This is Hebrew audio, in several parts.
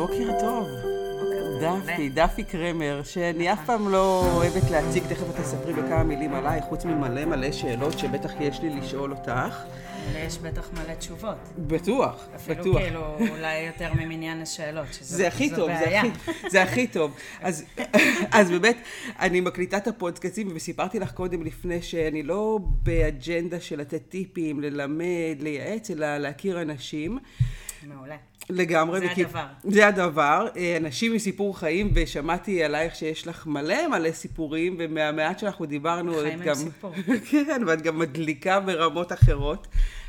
בוקר טוב. דפי, דפי קרמר, שאני אף נכון. פעם לא אוהבת להציג, תכף את תספרי בכמה מילים עליי, חוץ ממלא מלא שאלות שבטח יש לי לשאול אותך. יש בטח מלא תשובות. בטוח, אפילו בטוח. כאילו אולי יותר ממניין השאלות, שזו זה הכי טוב, זה בעיה. הכי, זה הכי טוב. אז, אז באמת, אני מקליטה את הפודקאסטים, וסיפרתי לך קודם לפני שאני לא באג'נדה של לתת טיפים, ללמד, לייעץ, אלא להכיר אנשים. מעולה. לגמרי. זה וכי- הדבר. זה הדבר. אה, אנשים מסיפור חיים, ושמעתי עלייך שיש לך מלא מלא סיפורים, ומהמעט שאנחנו דיברנו, חיים את גם... סיפור. כן, ואת גם מדליקה ברמות אחרות.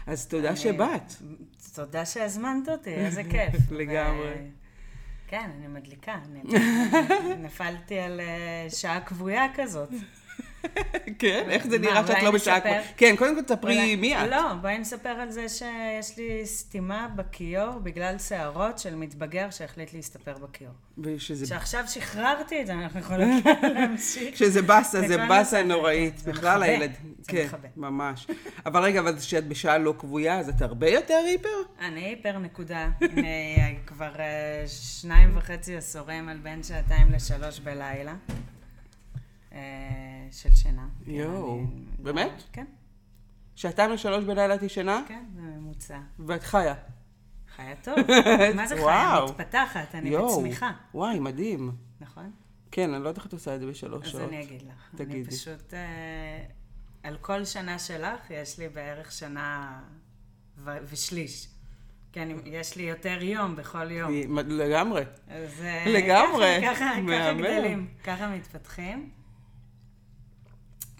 אז תודה אני- שבאת. תודה שהזמנת אותי, איזה כיף. לגמרי. ו- כן, אני מדליקה. אני- נפלתי על אה, שעה כבויה כזאת. כן, איך זה נראה שאת לא בשעה? כבר. כן, קודם כל תספרי מי את. לא, בואי נספר על זה שיש לי סתימה בכיור בגלל שערות של מתבגר שהחליט להסתפר בכיור. ושזה שעכשיו שחררתי את זה, אנחנו יכולים להמשיך. שזה באסה, זה באסה נוראית. כן, בכלל. הילד. זה כן, מכבה. ממש. אבל רגע, אבל כשאת בשעה לא קבועה, אז את הרבה יותר היפר? אני היפר נקודה. אני כבר אה, שניים וחצי עשורים על בין שעתיים לשלוש בלילה. של שינה. כן, יואו, אני- באמת? כן, שעתיים לשלוש בלילה את ישנה? כן, זה ממוצע. ואת חיה. חיה טוב. מה זה חיה? מתפתחת, אני בצמיחה. וואי, מדהים. נכון? כן, אני לא יודעת איך את עושה את זה בשלוש אז שעות. אני אגיד לך. אני תגידי. פשוט, אה, על כל שנה שלך, יש לי בערך שנה ו- ושליש. כי אני, יש לי יותר יום בכל יום. לגמרי. אז אה, לגמרי. ככה, ככה, ככה. גדלים, ככה מתפתחים.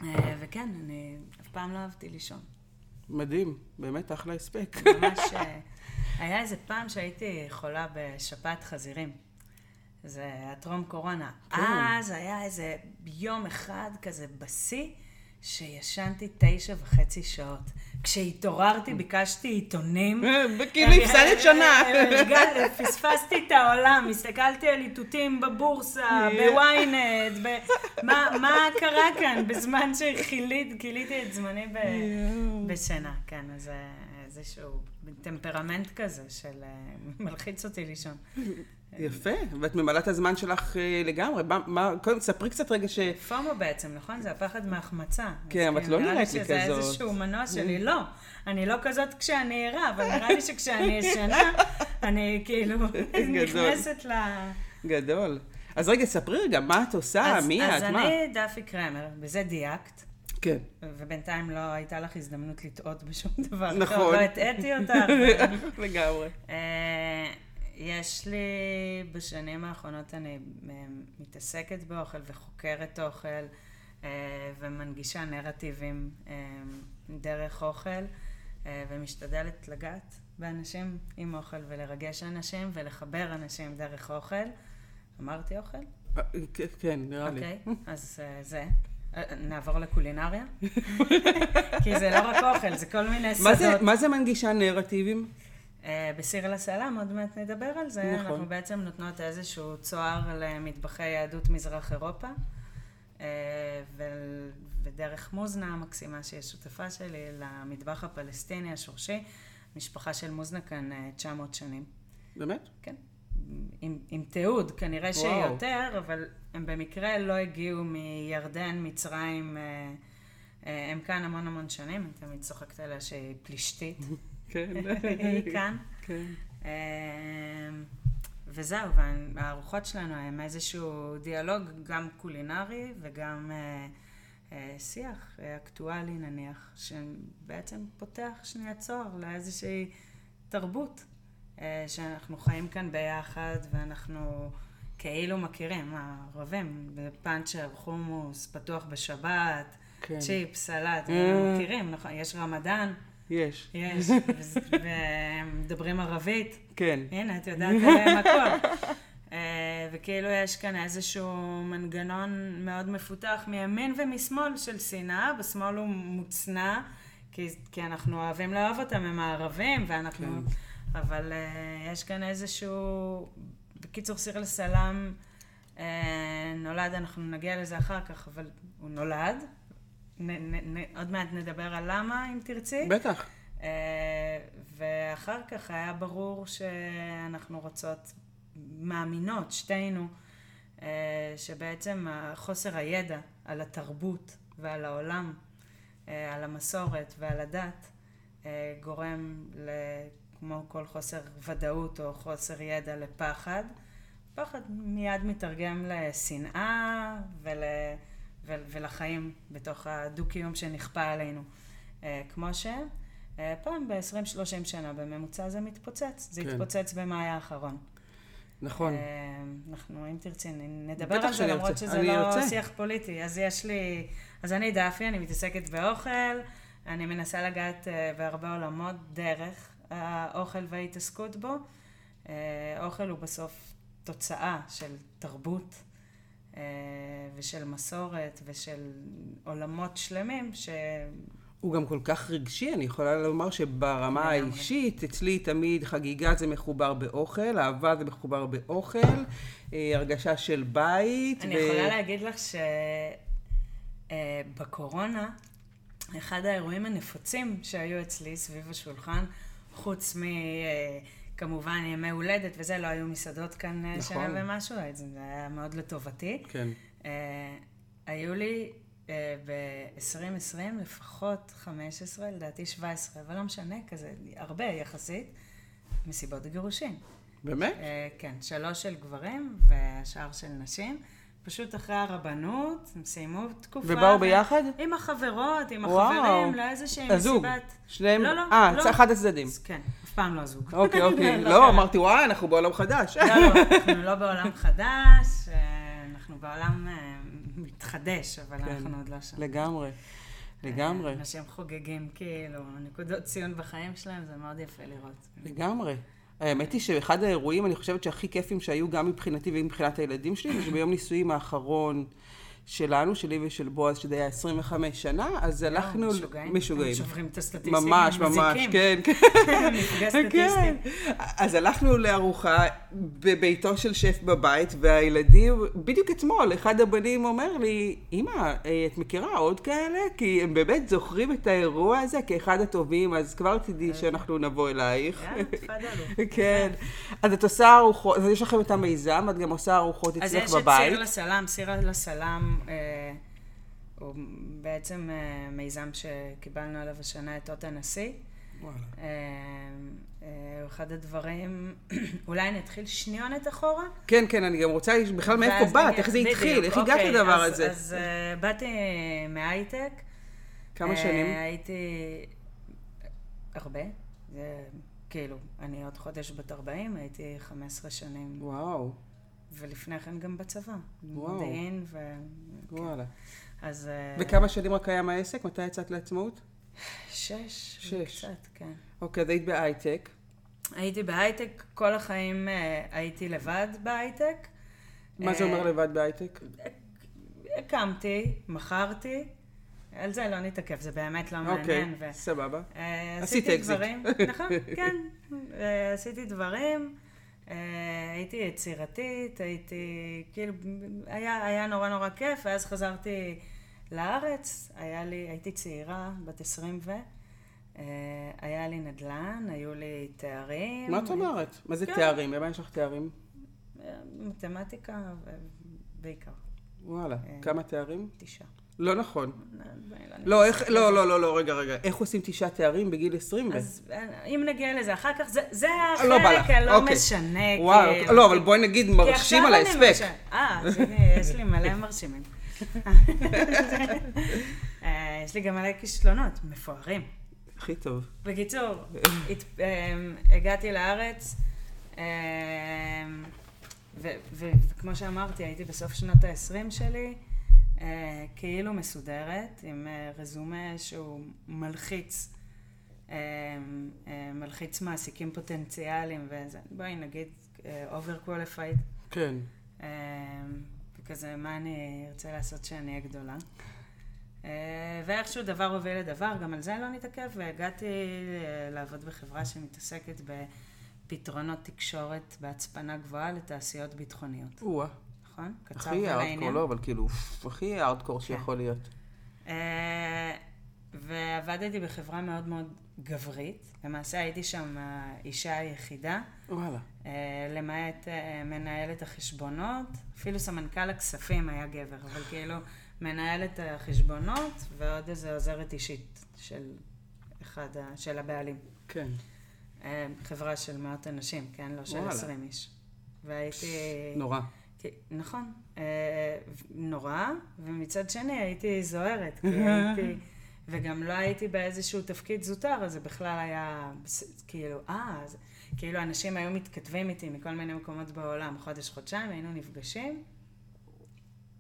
אה, וכן, אני אף פעם לא אהבתי לישון. מדהים, באמת אחלה הספק. ממש, אה, היה איזה פעם שהייתי חולה בשפעת חזירים. זה הטרום קורונה. כן. אז היה איזה יום אחד כזה בשיא, שישנתי תשע וחצי שעות. כשהתעוררתי ביקשתי עיתונים. וכאילו הפסדת שנה. הרגע- פספסתי את העולם, הסתכלתי על איתותים בבורסה, בוויינט. מה, קרה כאן בזמן שגיליתי את זמני. בשינה, כן, אז איזשהו טמפרמנט כזה של אה, מלחיץ אותי לישון. יפה, ואת ממלאה את הזמן שלך אה, לגמרי. מה- קודם, ספרי קצת רגע ש... פומו בעצם, נכון? זה הפחד מהחמצה. כן, אז אבל את לא נראה נראית לי שזה כזאת. איזשהו מנוע שלי. לא, אני לא כזאת כשאני ערה, אבל נראה לי שכשאני ישנה, אני כאילו נכנסת ל... גדול. אז רגע, ספרי רגע, מה את עושה? אז- אה, מי את? אז מה? אני דפי קרמר, בזה דייקת. כן. ובינתיים לא הייתה לך הזדמנות לטעות בשום דבר. נכון. נכון. לא הטעיתי אותך. לגמרי. יש לי, בשנים האחרונות אני אה, מתעסקת באוכל וחוקרת אוכל אה, ומנגישה נרטיבים אה, דרך אוכל ומשתדלת לגעת באנשים עם אוכל ולרגש אנשים ולחבר אנשים דרך אוכל. אמרתי אוכל? כן, כן, נראה לי. אוקיי, אז זה. נעבור לקולינריה? כי זה לא רק אוכל, זה כל מיני שדות. מה זה מנגישה נרטיבים? אה, בסיר אל הסלאם, עוד מעט נדבר על זה. נכון. אנחנו בעצם נותנות איזשהו צוהר למטבחי יהדות מזרח אירופה. אה, ו- ודרך מוזנה המקסימה, שהיא שותפה שלי, למטבח הפלסטיני השורשי. משפחה של מוזנה כאן אה, 900 שנים. באמת? כן. עם, עם תיעוד, כנראה וואו. שיותר, אבל הם במקרה לא הגיעו מירדן, מצרים, אה, אה, הם כאן המון המון שנים, אני תמיד צוחקת עליה שהיא פלישתית, כן. היא כאן. כן. אה, וזהו, והארוחות שלנו הם איזשהו דיאלוג גם קולינרי וגם אה, אה, שיח אה, אקטואלי נניח, שבעצם פותח שנייה צוהר לאיזושהי תרבות, שאנחנו חיים כאן ביחד ואנחנו כאילו מכירים, מה, רבים, בפאנצ'ר, חומוס, פתוח בשבת, כן. צ'יפ, סלט, אה. מכירים, נכון, יש רמדאן. יש. יש, ומדברים ערבית. כן. הנה, את יודעת עליהם הכל. אה, וכאילו יש כאן איזשהו מנגנון מאוד מפותח מימין ומשמאל של שנאה, בשמאל הוא מוצנע, כי, כי אנחנו אוהבים לאהוב אותם, הם הערבים, ואנחנו... כן. אבל אה, יש כאן איזשהו... בקיצור, סיר לסלאם אה, נולד, אנחנו נגיע לזה אחר כך, אבל הוא נולד. נ, נ, נ, עוד מעט נדבר על למה, אם תרצי. בטח. אה, ואחר כך היה ברור שאנחנו רוצות מאמינות, שתינו, אה, שבעצם חוסר הידע על התרבות ועל העולם, אה, על המסורת ועל הדת, גורם, כמו כל חוסר ודאות או חוסר ידע, לפחד. פחד מיד מתרגם לשנאה ול, ולחיים בתוך הדו-קיום שנכפה עלינו, כמו שהם. פעם ב-20-30 שנה בממוצע זה מתפוצץ. זה כן. התפוצץ במאי האחרון. נכון. אנחנו, אם תרצי, נדבר על זה, למרות שזה לא יוצא. שיח פוליטי. אז יש לי... אז אני דפי, אני מתעסקת באוכל, אני מנסה לגעת אה, בהרבה עולמות דרך האוכל וההתעסקות בו. אה, אוכל הוא בסוף תוצאה של תרבות אה, ושל מסורת ושל עולמות שלמים ש... הוא גם כל כך רגשי, אני יכולה לומר שברמה האישית, אצלי תמיד חגיגה זה מחובר באוכל, אהבה זה מחובר באוכל, הרגשה של בית. אני ו... יכולה להגיד לך ש... אה, אחד האירועים הנפוצים שהיו אצלי סביב השולחן, חוץ מ... אה, כמובן ימי הולדת וזה, לא היו מסעדות כאן אה, נכון. שנה ומשהו, זה היה מאוד לטובתי. כן. היו לי ב-2020 לפחות 15, לדעתי 17, אבל לא משנה, כזה הרבה יחסית, מסיבות גירושין. באמת? כן, שלוש של גברים והשאר של נשים. פשוט אחרי הרבנות, הם סיימו תקופה. ובאו ביחד? עם החברות, עם החברים, לאיזושהי מסיבת... הזוג. שניהם? לא, לא. אה, לא. אחד הצדדים. כן, אף פעם לא זוג. אוקיי, אוקיי. לא, לא אמרתי, וואי, אנחנו בעולם חדש. לא, לא, אנחנו לא בעולם חדש, אה, אנחנו בעולם אה, מתחדש, אבל כן, אנחנו עוד לא שם. לגמרי. לגמרי. אנשים חוגגים כאילו נקודות ציון בחיים שלהם, זה מאוד יפה לראות. לגמרי. האמת היא שאחד האירועים, אני חושבת שהכי כיפים שהיו גם מבחינתי ומבחינת הילדים שלי, זה שביום נישואים האחרון שלנו, שלי ושל בועז, שזה היה 25 שנה, אז הלכנו... משוגעים. משוגעים. שוברים את הסטטיסטים. ממש, ממש, כן, כן. מפגש סטטיסטי. אז הלכנו לארוחה בביתו של שף בבית, והילדים, בדיוק אתמול, אחד הבנים אומר לי, אמא, את מכירה עוד כאלה? כי הם באמת זוכרים את האירוע הזה כאחד הטובים, אז כבר תדעי שאנחנו נבוא אלייך. כן. אז את עושה ארוחות, אז יש לכם את המיזם, את גם עושה ארוחות אצלך בבית. אז יש את סיר לסלם, סיר לסלם. אה, הוא בעצם אה, מיזם שקיבלנו עליו השנה את אות הנשיא. וואלה. אה, אחד הדברים, אולי אני אתחיל שניונת אחורה? כן, כן, אני גם רוצה, בכלל מאיפה באת, איך זה התחיל, איך הגעת אוקיי, לדבר הזה? אז באתי מהייטק. כמה שנים? הייתי הרבה. זה כאילו, אני עוד חודש בת 40, הייתי 15 שנים. וואו. ולפני כן גם בצבא. וואו. מודיעין ו... וואלה. כן. אז... אה, וכמה שנים רק קיים העסק? מתי יצאת לעצמאות? שש. שש. קצת, כן. אוקיי, אז היית בהייטק. הייתי בהייטק, כל החיים uh, הייתי לבד בהייטק. מה זה אומר אה, לבד בהייטק? הקמתי, מכרתי, על זה לא נתעכב, זה באמת לא מעניין. אוקיי. סבבה. עשית אקזיט. נכון, כן. עשיתי דברים. אה, הייתי יצירתית, הייתי, כאילו, היה, היה נורא נורא כיף, ואז חזרתי לארץ, היה לי, הייתי צעירה, בת עשרים ו... אה, היה לי נדל"ן, היו לי תארים. מה את אומרת? מה זה כן. תארים? במה יש לך תארים? אה, מתמטיקה בעיקר. וואלה, כמה תארים? תשעה. לא נכון. לא, איך, לא, לא, לא, לא, רגע, רגע. איך עושים תשעה תארים בגיל 20? אז אם נגיע לזה אחר כך, זה החלק הלא אוקיי. משנה. וואו, כאילו. לא, אבל בואי נגיד מרשים על ההספק. אה, יש לי מלא מרשימים. אה, יש לי גם מלא כישלונות, מפוארים. הכי טוב. בקיצור, אמ, הגעתי לארץ, וכמו שאמרתי, הייתי בסוף שנות ה-20 שלי. אה, כאילו מסודרת, עם אה, רזומה שהוא מלחיץ, אה, מלחיץ מעסיקים פוטנציאליים וזה, בואי נגיד overqualified. כן. וכזה, מה אני ארצה לעשות שאני אהיה גדולה. ואיכשהו דבר הוביל לדבר, גם על זה לא נתעכב, והגעתי לעבוד בחברה שמתעסקת בפתרונות תקשורת בהצפנה גבוהה לתעשיות ביטחוניות. או-אה. נכון? קצר ולעניין. הכי הארדקור, לא, אבל כאילו, הכי הארדקור שיכול להיות. אה, ועבדתי בחברה מאוד מאוד גברית. למעשה הייתי שם האישה היחידה. וואלה. אה, למעט אה, מנהלת החשבונות, אפילו סמנכ"ל הכספים היה גבר, אבל כאילו מנהלת החשבונות ועוד איזה עוזרת אישית של אחד, ה- של הבעלים. כן. חברה של מאות אנשים, כן? לא של. עשרים איש. והייתי... נורא. נכון, אה, נורא, ומצד שני הייתי זוהרת, כי הייתי, וגם לא הייתי באיזשהו תפקיד זוטר, אז זה בכלל היה, כאילו, אה, אז, כאילו אנשים היו מתכתבים איתי מכל מיני מקומות בעולם, חודש, חודשיים, היינו נפגשים.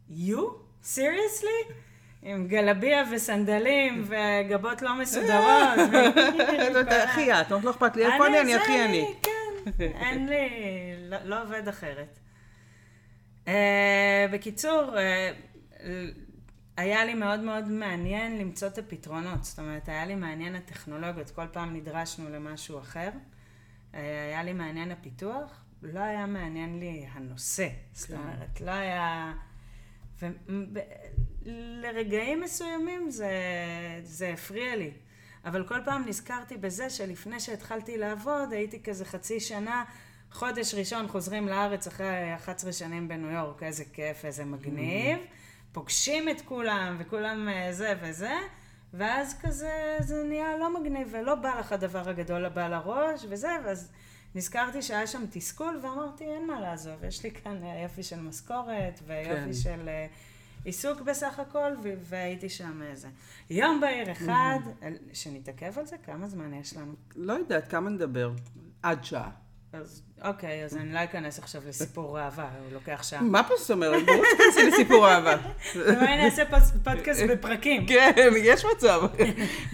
You? Seriously? עם גלביה וסנדלים וגבות לא מסודרות. הכי את, לא אכפת לי איפה אני, אני הכי אני. כן, אין לי, לא, לא עובד אחרת. Uh, בקיצור, uh, היה לי מאוד מאוד מעניין למצוא את הפתרונות. זאת אומרת, היה לי מעניין הטכנולוגיות, כל פעם נדרשנו למשהו אחר. היה לי מעניין הפיתוח, לא היה מעניין לי הנושא. זאת כן. אומרת, לא היה... ולרגעים מסוימים זה, זה הפריע לי. אבל כל פעם נזכרתי בזה שלפני שהתחלתי לעבוד, הייתי כזה חצי שנה, חודש ראשון חוזרים לארץ אחרי 11 שנים בניו יורק, איזה כיף, איזה מגניב. פוגשים את כולם, וכולם אה, זה וזה, ואז כזה זה נהיה לא מגניב, ולא בא לך הדבר הגדול הבא לראש, וזה, ואז נזכרתי שהיה שם תסכול, ואמרתי, אין מה לעזוב, יש לי כאן אה, יופי של משכורת, ויופי כן. של אה, עיסוק בסך הכל, והייתי שם איזה. יום בהיר אחד, שנתעכב על זה, כמה זמן יש לנו? לא יודעת, כמה נדבר? עד שעה. אז אוקיי, אז אני לא אכנס עכשיו לסיפור אהבה, הוא לוקח שעה. מה פה זאת אומרת? ברור שתכנסי לסיפור אהבה. אולי נעשה פודקאסט בפרקים. כן, יש מצב.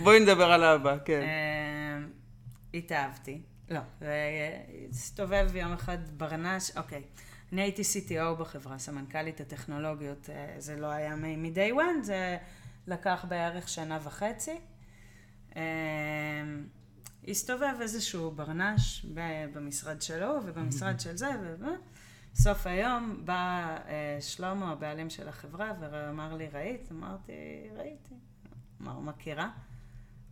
בואי נדבר על אהבה, כן. אה, התאהבתי. לא, זה הסתובב יום אחד ברנש, אוקיי. אני הייתי CTO בחברה, סמנכ"לית הטכנולוגיות. אה, זה לא היה מ-day one, זה לקח בערך שנה וחצי. הסתובב איזשהו ברנש במשרד שלו ובמשרד של זה, ו... סוף היום בא אה, שלמה, הבעלים של החברה, ואמר לי, ראית? אמרתי, ראיתי. אמר, מכירה?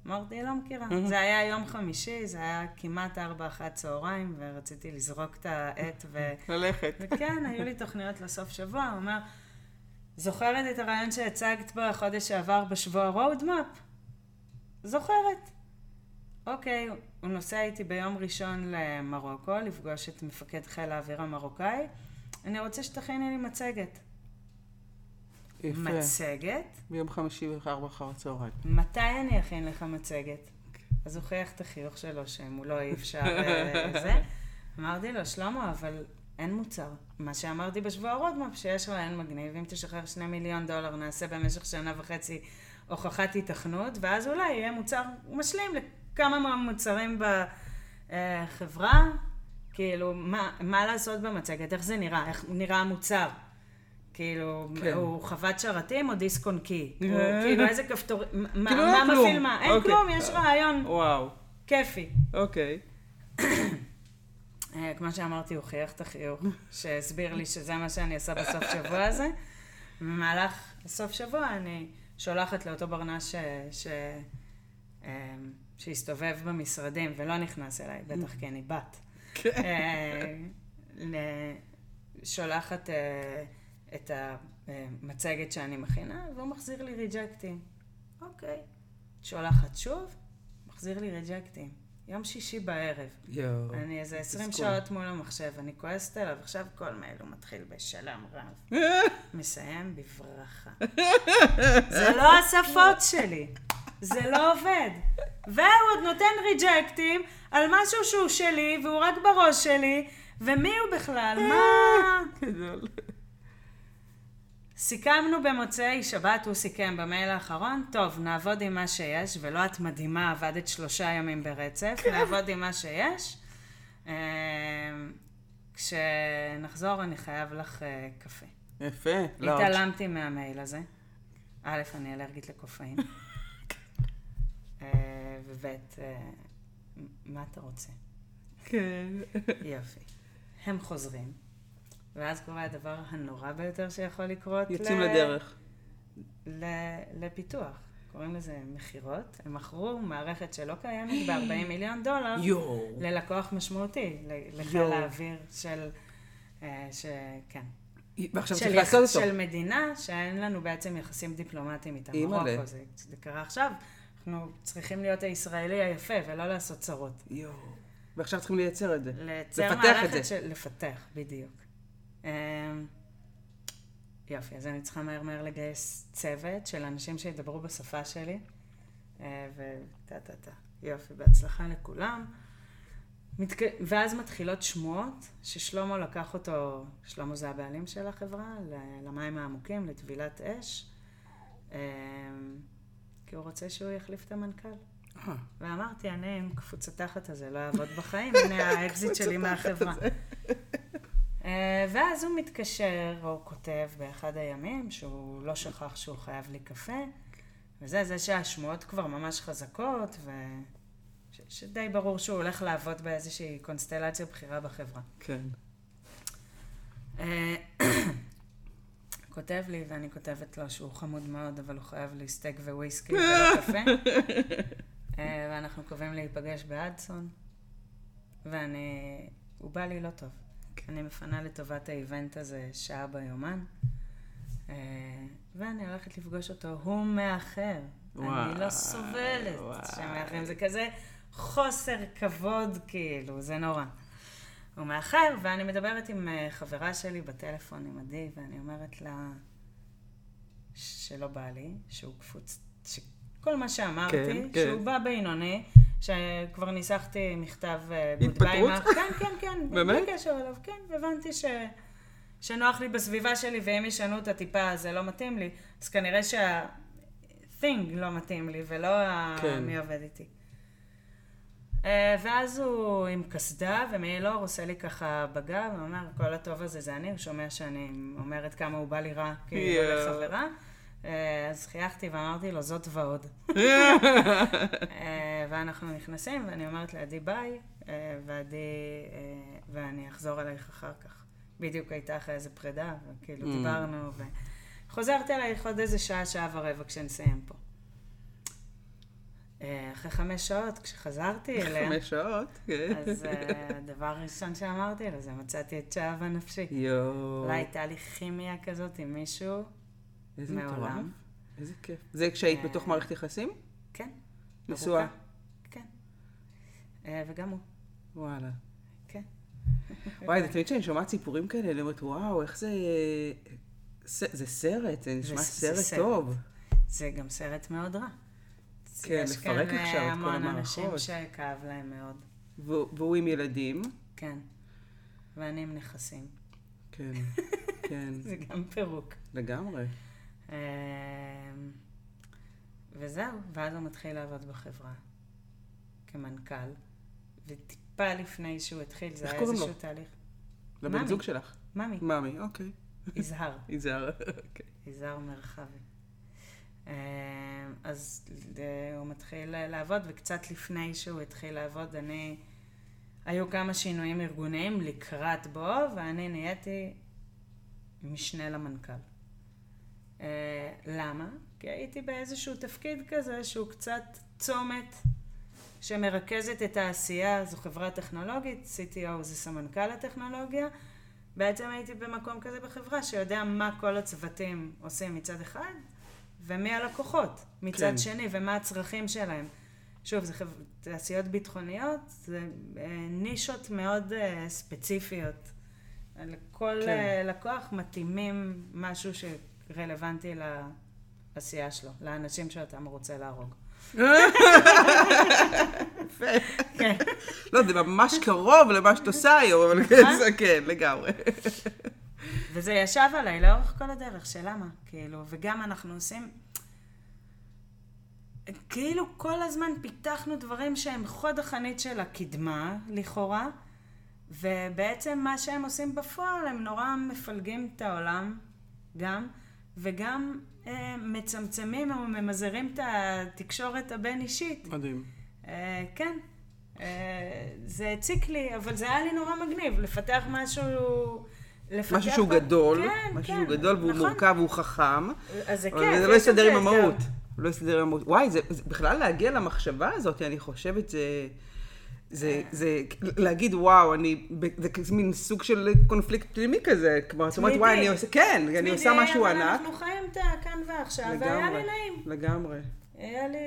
אמרתי, לא מכירה. זה היה יום חמישי, זה היה כמעט ארבע אחת צהריים, ורציתי לזרוק את העט, ו... ללכת. וכן, היו לי תוכניות לסוף שבוע. הוא אומר, זוכרת את הרעיון שהצגת בחודש שעבר בשבוע רודמאפ? זוכרת. אוקיי, הוא נוסע איתי ביום ראשון למרוקו, לפגוש את מפקד חיל האוויר המרוקאי. אני רוצה שתכיני לי מצגת. יפה. מצגת? ביום חמישי בארבע אחר הצהריים. מתי אני אכין לך מצגת? אז הוא חייך את החיוך שלו, שאם הוא לא אי אפשר אה, זה. אמרתי לו, שלמה, אבל אין מוצר. מה שאמרתי בשבוע רודמאפ, שיש רעיון מגניב, אם תשחרר שני מיליון דולר, נעשה במשך שנה וחצי הוכחת היתכנות, ואז אולי יהיה מוצר משלים לכמה מהמוצרים בחברה. כאילו, מה, מה לעשות במצגת? איך זה נראה? איך נראה המוצר? כאילו, כן. הוא חוות שרתים או דיסק און קי? אה. כאילו, איזה כפתור... מה, כאילו, מה כלום. מפעיל מה? אין אוקיי. כלום, יש רעיון וואו, כיפי. אוקיי. אה, כמו שאמרתי, הוא חייך את החיוך, שהסביר לי שזה מה שאני עושה בסוף שבוע הזה. במהלך הסוף שבוע אני שולחת לאותו ברנש ש... ש... אה, שהסתובב במשרדים ולא נכנס אליי, בטח כי אני בת. אה, ל- שולחת אה, את המצגת שאני מכינה, והוא מחזיר לי ריג'קטים. אוקיי. שולחת שוב, מחזיר לי ריג'קטים. יום שישי בערב. יואו. אני איזה 20 תסכול. שעות מול המחשב, אני כועסת עליו, עכשיו כל מייל הוא מתחיל בשלום רב. מסיים בברכה. זה לא השפות שלי, זה לא עובד. והוא עוד נותן ריג'קטים על משהו שהוא שלי, והוא רק בראש שלי, ומי הוא בכלל? מה... גדול. סיכמנו במוצאי שבת, הוא סיכם במייל האחרון, טוב, נעבוד עם מה שיש, ולא את מדהימה, עבדת שלושה ימים ברצף, נעבוד עם מה שיש. אה, כשנחזור אני חייב לך אה, קפה. יפה. לא, התעלמתי מהמייל הזה. א', אני אלרגית לקופאין. אה, וב', אה, מה אתה רוצה? כן. יופי. הם חוזרים, ואז קורה הדבר הנורא ביותר שיכול לקרות. יוצאים ל- לדרך. ל- לפיתוח. קוראים לזה מכירות. הם מכרו מערכת שלא קיימת ב-40 מיליון דולר יואו. ללקוח משמעותי, לחיל. האוויר של, אה, ש... כן. ועכשיו של, צריך. לעשות אותו. של מדינה שאין לנו בעצם יחסים דיפלומטיים איתה. אימא'לה. זה קרה עכשיו. אנחנו צריכים להיות הישראלי היפה ולא לעשות צרות. יואו. ועכשיו צריכים לייצר את זה. לייצר לפתח את מערכת זה. של... לפתח, בדיוק. אמ, יופי, אז אני צריכה מהר מהר לגייס צוות של אנשים שידברו בשפה שלי, וטה טה טה. יופי, בהצלחה לכולם. מתק... ואז מתחילות שמועות ששלמה לקח אותו, שלמה זה הבעלים של החברה, למים העמוקים, לטבילת אש, אמ, כי הוא רוצה שהוא יחליף את המנכ"ל. אה, ואמרתי, אני עם קפוץ התחת הזה לא אעבוד בחיים, הנה האקזיט שלי מהחברה. אה, ואז הוא מתקשר, או כותב באחד הימים, שהוא לא שכח שהוא חייב לי קפה, וזה, זה שהשמועות כבר ממש חזקות, ו... ש- שדי ברור שהוא הולך לעבוד באיזושהי קונסטלציה בכירה בחברה. כן. כותב לי, ואני כותבת לו שהוא חמוד מאוד, אבל הוא חייב לי סטייק וויסקי ולא קפה. אה, ואנחנו קובעים להיפגש באדסון, ואני... הוא בא לי לא טוב. אני מפנה לטובת האיבנט הזה שעה ביומן, אה, ואני הולכת לפגוש אותו, הוא מאחר. אני לא סובלת. שמאחרים, זה כזה חוסר כבוד, כאילו, זה נורא. הוא מאחר, ואני מדברת עם אה, חברה שלי בטלפון, עם עדי, ואני אומרת לה שלא בא לי, שהוא קפוץ, שכל מה שאמרתי, כן, כן. שהוא בא בינוני, שכבר ניסחתי מכתב אה, התפטרות? כן, כן, כן, באמת? בלי קשר אליו, כן, הבנתי ש... שנוח לי בסביבה שלי, ואם ישנו את הטיפה זה לא מתאים לי, אז כנראה שה-thing לא מתאים לי, ולא כן. מי עובד איתי. אה, ואז הוא עם קסדה ומעילור עושה לי ככה בגב, הוא אומר, כל הטוב הזה זה אני, הוא שומע שאני אומרת כמה הוא בא לי רע, כאילו יואו. לחברה. אה, אז חייכתי ואמרתי לו, זאת ועוד. אה, ואנחנו נכנסים, ואני אומרת לעדי ביי, ועדי, ואני אחזור אלייך אחר כך. בדיוק הייתה אחרי איזה פרידה, וכאילו Mm. דיברנו, וחוזרת אלייך עוד איזה שעה, שעה ורבע כשנסיים פה. אה, אחרי חמש שעות, כשחזרתי אליה, חמש שעות, כן. אז אה, הדבר הראשון שאמרתי לו זה מצאתי את שאהב הנפשי. יואו. אולי הייתה לי כימיה כזאת עם מישהו, איזה מעולם. מטורף. איזה כיף. זה כשהיית אה, בתוך מערכת יחסים? כן. נשואה. כן. וגם הוא, וואלה. כן. וואי, זה תמיד כשאני שומעת סיפורים כאלה, אני אומרת, וואו, איך זה... זה סרט, זה נשמע סרט. טוב. זה גם סרט מאוד רע. כן, יש לפרק כאן, עכשיו את כל המון אנשים המערכות. שכאב להם מאוד. והוא והוא עם ילדים. כן. ואני עם נכסים. כן, כן, זה גם פירוק. לגמרי. אה, וזהו, ואז הוא מתחיל לעבוד בחברה כמנכ"ל, וטיפה לפני שהוא התחיל, זה היה איזשהו? תהליך. לבן ממי. זוג שלך. ממי, מאמי, אוקיי. יזהר, יזהר. אוקיי. יזהר מרחבי. אה, אז אה, הוא מתחיל לעבוד, וקצת לפני שהוא התחיל לעבוד, אני... היו כמה שינויים ארגוניים לקראת בו, ואני נהייתי משנה למנכ"ל. אה, למה? כי הייתי באיזשהו תפקיד כזה שהוא קצת צומת שמרכזת את העשייה, זו חברה טכנולוגית, CTO זה סמנכ"ל הטכנולוגיה. בעצם הייתי במקום כזה בחברה שיודע מה כל הצוותים עושים מצד אחד, ומי הלקוחות מצד כן. שני, ומה הצרכים שלהם. שוב, זה חב... תעשיות ביטחוניות, זה אה, נישות מאוד אה, ספציפיות. לכל כן. כן. לקוח מתאימים משהו שרלוונטי לעשייה שלו, לאנשים שאותם רוצה להרוג. יפה. כן. לא, זה ממש קרוב למה שאת עושה היום, אבל זה כן, לגמרי. וזה ישב עליי לאורך כל הדרך, שלמה, כאילו, וגם אנחנו עושים... כאילו כל הזמן פיתחנו דברים שהם חוד החנית של הקדמה, לכאורה, ובעצם מה שהם עושים בפועל, הם נורא מפלגים את העולם, גם, וגם אה, מצמצמים או ממזערים את התקשורת הבין-אישית. מדהים. אה, כן. אה, זה הציק לי, אבל זה היה לי נורא מגניב, לפתח משהו... לפתח משהו שהוא גדול, כן, משהו כן, שהוא גדול והוא נכון. מורכב והוא חכם, אז זה אבל כיף. זה לא בזה עם. המהות. לא הסתדר עם... וואי, זה, זה בכלל להגיע למחשבה הזאת, אני חושבת, זה... זה, זה להגיד, וואו, אני, זה כזה מין סוג של קונפליקט פנימי כזה. כלומר, זאת אומרת, וואי, אני עושה, כן, אני עושה משהו ענק. אנחנו חיים את הכאן ועכשיו, והיה לי נעים. לגמרי. היה לי...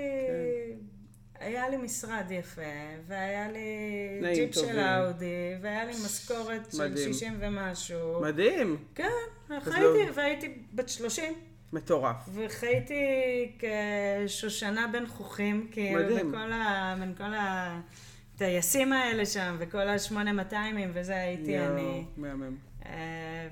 היה לי משרד יפה, והיה לי ג'יפ של אאודי, והיה לי משכורת של 60 ומשהו. מדהים. כן, חייתי, והייתי בת 30. מטורף. וחייתי כשושנה בין חוכים, כאילו, מדהים. בין כל הטייסים האלה שם, וכל ה-8200 וזה, הייתי אני. מהמם. אה,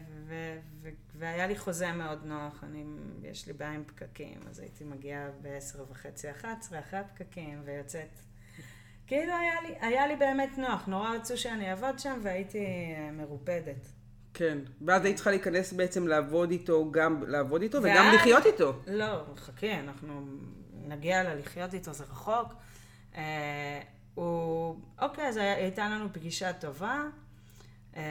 והיה לי חוזה מאוד נוח, אני, יש לי בעיה עם פקקים, אז הייתי מגיעה ב-10 וחצי, 11, אחרי הפקקים, ויוצאת. כאילו היה לי, היה לי באמת נוח, נורא רצו שאני אעבוד שם, והייתי אה, מרופדת. כן, ואז היית צריכה להיכנס בעצם לעבוד איתו, גם לעבוד איתו ואז... וגם לחיות איתו. לא, חכי, אנחנו נגיע ללחיות איתו, זה רחוק. אה, הוא, אוקיי, אז הייתה לנו פגישה טובה. אה,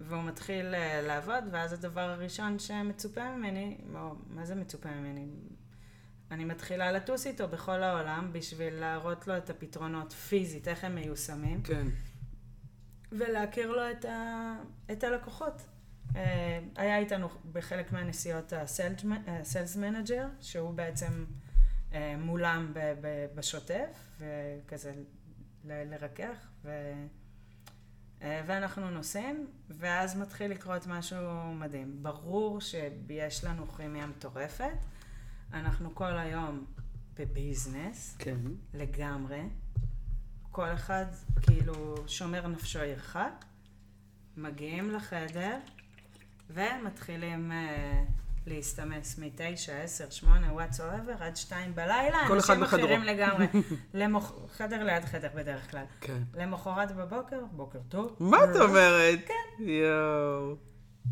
והוא מתחיל אה, לעבוד, ואז הדבר הראשון שמצופה ממני, או מה זה מצופה ממני? אני מתחילה לטוס איתו בכל העולם בשביל להראות לו את הפתרונות פיזית, איך הם מיושמים. כן. ולהכיר לו את, ה... את הלקוחות. אה, היה איתנו בחלק מהנסיעות ה-Sales Manager, שהוא בעצם אה, מולם בשוטף, וכזה לרכך, ו... אה, ואנחנו נוסעים, ואז מתחיל לקרות משהו מדהים. ברור שיש לנו כימיה מטורפת, אנחנו כל היום בביזנס, כן. לגמרי. כל אחד כאילו שומר נפשו ירחק, מגיעים לחדר ומתחילים... Uh, להסתמס מ-9, 10, 8, וואטס אוהבר, עד 2 בלילה, כל אחד בחדרו. אחרים לגמרי. למוח... חדר ליד חדר בדרך כלל. כן. למחרת בבוקר, בוקר טוב. מה את אומרת? כן. יואו.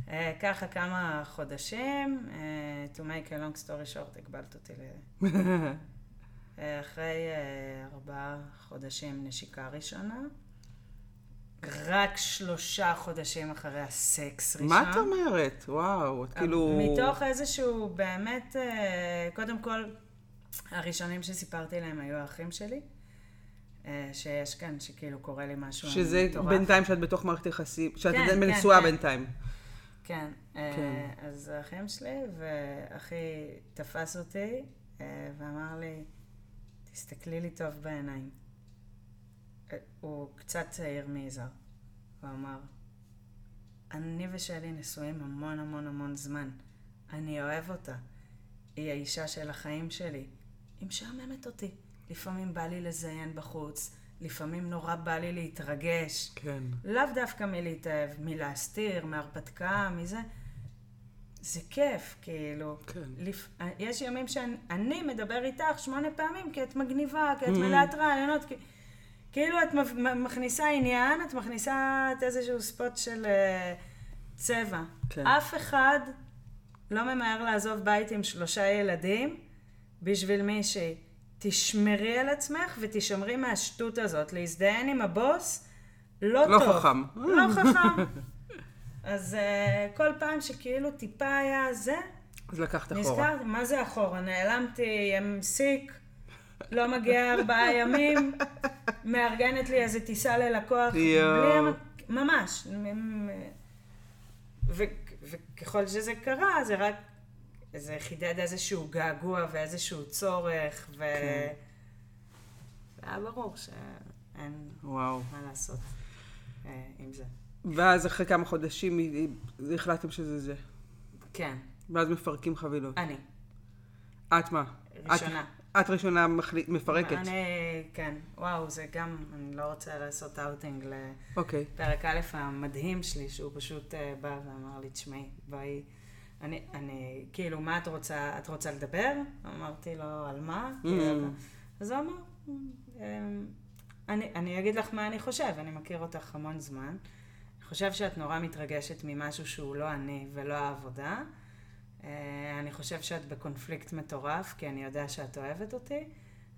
Uh, ככה כמה חודשים, uh, to make a long story short, הגבלת אותי ל... uh, אחרי uh, ארבעה חודשים נשיקה ראשונה. רק שלושה חודשים אחרי הסקס ראשון. מה את אומרת? וואו, את כאילו... מתוך איזשהו, באמת, אה, קודם כל, הראשונים שסיפרתי להם היו האחים שלי. אה, שיש כאן, שכאילו קורה לי משהו שזה מטורף. בינתיים שאת בתוך מערכת יחסים, שאת כן, מנשואה כן, בינתיים. כן, אה, כן. אז האחים שלי, ואחי תפס אותי ואמר לי, תסתכלי לי טוב בעיניים. הוא קצת צעיר מיזהר. הוא אמר, אני ושלי נשואים המון המון המון זמן. אני אוהב אותה. היא האישה של החיים שלי. היא משעממת אותי. לפעמים בא לי לזיין בחוץ, לפעמים נורא בא לי להתרגש. כן. לאו דווקא מלהתאהב, מלהסתיר, מהרפתקה, מזה. זה כיף, כאילו. כן. לפ... יש ימים שאני מדבר איתך שמונה פעמים כי את מגניבה, כי את מלאת רעיונות, כי... כאילו את מכניסה עניין, את מכניסה את איזשהו ספוט של uh, צבע. כן. אף אחד לא ממהר לעזוב בית עם שלושה ילדים בשביל מישהי. תשמרי על עצמך ותשמרי מהשטות הזאת. להזדיין עם הבוס, לא, לא טוב. לא חכם. לא חכם. אז uh, כל פעם שכאילו טיפה היה זה, אז לקחת אחורה. נזכרתי, מה זה אחורה? נעלמתי עם סיק. לא מגיע ארבעה ימים, מארגנת לי איזה טיסה ללקוח, בלי... ממש. ו, וככל שזה קרה, זה רק, זה חידד איזשהו געגוע ואיזשהו צורך, ו... כן. והיה ברור שאין וואו. מה לעשות אה, עם זה. ואז אחרי כמה חודשים החלטתם שזה זה. כן. ואז מפרקים חבילות. אני. את מה? ראשונה. את, את ראשונה מחליט, מפרקת. אני, כן. וואו, זה גם, אני לא רוצה לעשות אאוטינג. לפרק א' המדהים שלי, שהוא פשוט אה, בא ואמר לי, תשמעי, בואי, אני, אני, כאילו, מה את רוצה, את רוצה לדבר? אמרתי לו, על מה? אמ. אז הוא אמר, אמ, אני, אני אגיד לך מה אני חושב, אני מכיר אותך המון זמן. אני חושב שאת נורא מתרגשת ממשהו שהוא לא אני ולא העבודה. אה, אני חושב שאת בקונפליקט מטורף, כי אני יודע שאת אוהבת אותי.